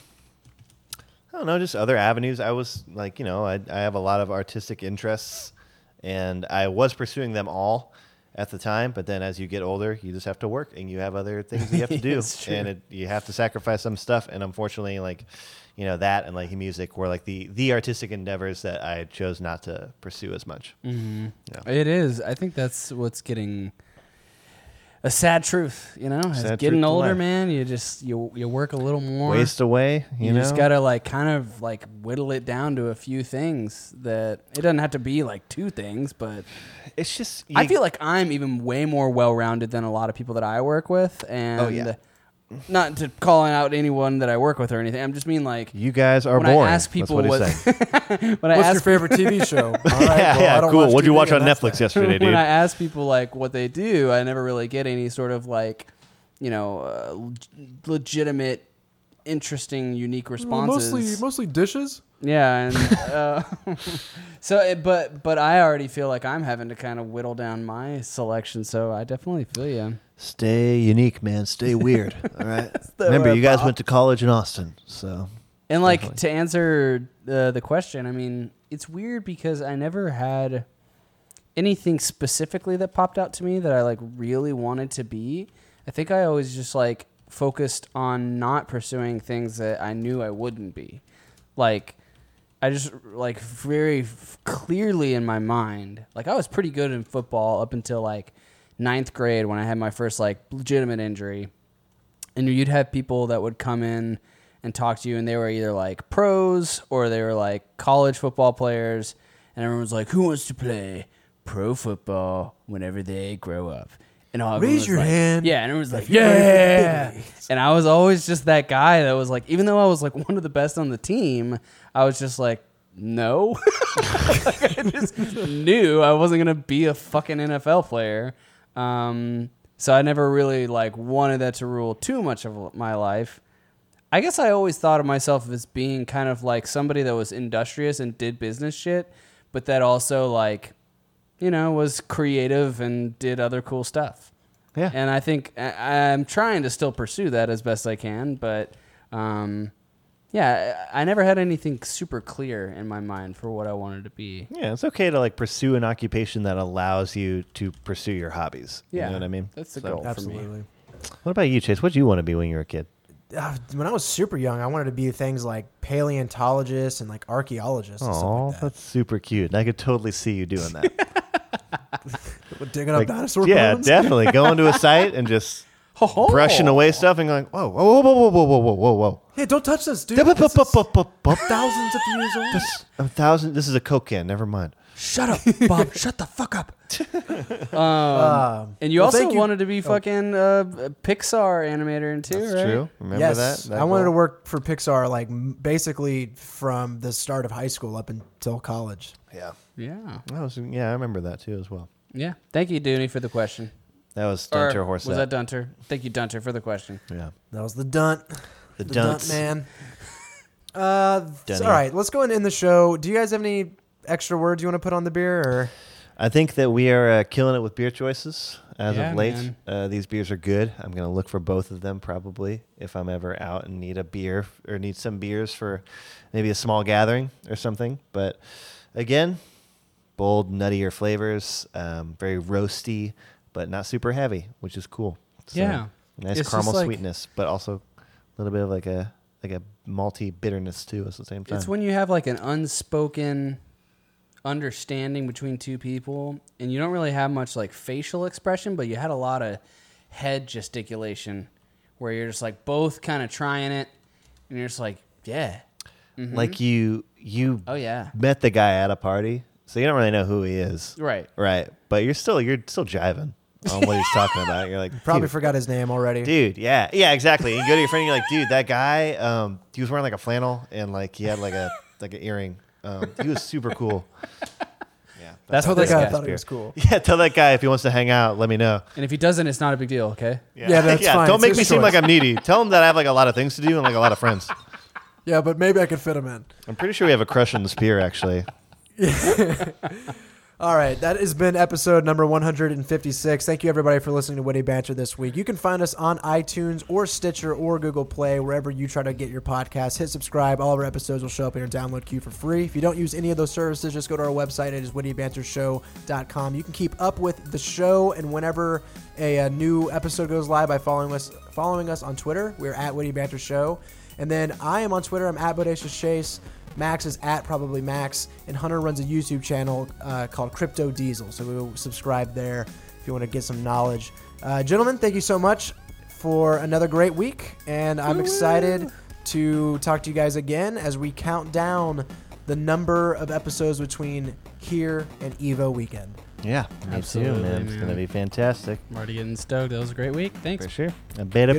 I don't know, just other avenues. I was like, you know, I, I have a lot of artistic interests, and I was pursuing them all, at the time, but then as you get older, you just have to work and you have other things you have to do, It's true. and it, you have to sacrifice some stuff. And unfortunately, like you know that and like music were like the the artistic endeavors that I chose not to pursue as much. Mm-hmm. Yeah. It is. I think that's what's getting a sad truth. You know, as getting older, man, you just you you work a little more. Waste away, you, you know. just gotta like kind of like whittle it down to a few things that it doesn't have to be like two things, but it's just I feel like I'm even way more well rounded than a lot of people that I work with, and Oh, yeah. Not to calling out anyone that I work with or anything. I'm just mean like you guys are when I ask people That's what, what- he's when I What's ask your favorite TV show? All right, yeah, well, yeah, I don't cool. watch What'd you TV, watch on and that's Netflix that. yesterday, dude? when I ask people like what they do, I never really get any sort of like, you know, uh, leg- legitimate, interesting, unique responses. Mostly, mostly dishes. Yeah, and uh, so, but but I already feel like I'm having to kind of whittle down my selection. So I definitely feel you. Stay unique, man. Stay weird. All right. Remember, you guys went to college in Austin, so And like Definitely. to answer uh, the question, I mean, it's weird because I never had anything specifically that popped out to me that I like really wanted to be. I think I always just like focused on not pursuing things that I knew I wouldn't be. Like I just like very clearly in my mind, like I was pretty good in football up until like ninth grade when I had my first like legitimate injury. And you'd have people that would come in and talk to you and they were either like pros or they were like college football players. And everyone was like who wants to play pro football whenever they grow up and all Raise your like- hand. Yeah and everyone was like if you're ready for the big yeah and i was always just that guy that was like even though i was like one of the best on the team i was just like no. Like, i just knew i wasn't gonna be a fucking nfl player. Um, so i never really like wanted that to rule too much of my life. I guess I always thought of myself as being kind of like somebody that was industrious and did business shit, but that also like, you know, was creative and did other cool stuff. yeah. And I think I- I'm trying to still pursue that as best I can, but um, yeah, I I never had anything super clear in my mind for what I wanted to be. Yeah, it's okay to like pursue an occupation that allows you to pursue your hobbies. Yeah, You know what I mean? that's the So- goal. for me. Absolutely. What about you, Chase? What did you want to be when you were a kid? Uh, when I was super young, I wanted to be things like paleontologist and like archaeologist Oh, like that. that's super cute. And I could totally see you doing that. Digging up Like, dinosaur yeah, bones. definitely. Going to a site and just Ho-ho. brushing away stuff and going, whoa, whoa, whoa, whoa, whoa, whoa, whoa, whoa, whoa. Hey, don't touch this, dude. This is thousands of years old. This- A thousand. This is a Coke can. Never mind. Shut up, Bob. Shut the fuck up. Um, Um, and you well, also thank you- wanted to be fucking uh, Pixar animator and too, That's right? true. Remember yes, that? that I wanted to goal? work for Pixar like m- basically from the start of high school up until college. Yeah. Yeah. That was, yeah, I remember that too as well. Yeah. Thank you, Dooney, for the question. That was Or Dunter Horse. Was that Dunter? Thank you, Dunter, for the question. Yeah. That was the dunt, The, the dunce. dunt man. Uh, Dunny. all right, let's go and end the show. Do you guys have any extra words you want to put on the beer? Or I think that we are uh, killing it with beer choices as Yeah, of late. Uh, these beers are good. I'm going to look for both of them probably if I'm ever out and need a beer or need some beers for maybe a small gathering or something. But again, bold, nuttier flavors, um, very roasty, but not super heavy, which is cool. So, Yeah. nice It's caramel like- sweetness, but also a little bit of like a like a malty bitterness too at the same time. It's when you have like an unspoken understanding between two people and you don't really have much like facial expression, but you had a lot of head gesticulation where you're just like both kind of trying it and you're just like, yeah. Mhm. like you you oh yeah. met the guy at a party, so you don't really know who he is. Right. Right. But you're still you're still jiving on what he's talking about. You're like probably forgot his name already. dude, yeah. Yeah, exactly. You go to your friend, and you're like, dude, that guy, um, he was wearing like a flannel and like he had like a like an earring. Um, he was super cool. Yeah. That's Told what that guy thought he was cool. Yeah, tell that guy if he wants to hang out, let me know. And if he doesn't, it's not a big deal, okay? Yeah, that's fine. Don't It's make his me seem choice. like I'm needy. Tell him that I have like a lot of things to do and like a lot of friends. Yeah, but maybe I could fit him in. I'm pretty sure we have a crush on this beer actually. All right, that has been episode number 156. Thank you everybody for listening to Witty Banter this week. You can find us on iTunes or Stitcher or Google Play, wherever you try to get your podcast. Hit subscribe. All of our episodes will show up in your download queue for free. If you don't use any of those services, just go to our website. It is wittybantershow.com. You can keep up with the show and whenever a, a new episode goes live by following us following us on Twitter. We're at Witty Banter Show. And then I am on Twitter. I'm at Bodacious Chase. Max is at probably Max, and Hunter runs a YouTube channel uh, called Crypto Diesel. So we'll subscribe there if you want to get some knowledge. Uh, gentlemen, thank you so much for another great week, and I'm excited to talk to you guys again as we count down the number of episodes between here and Evo weekend. Yeah, me Absolutely, too, man. It's man. gonna be fantastic I'm already getting stoked. That was a great week. Thanks. for sure. A bit of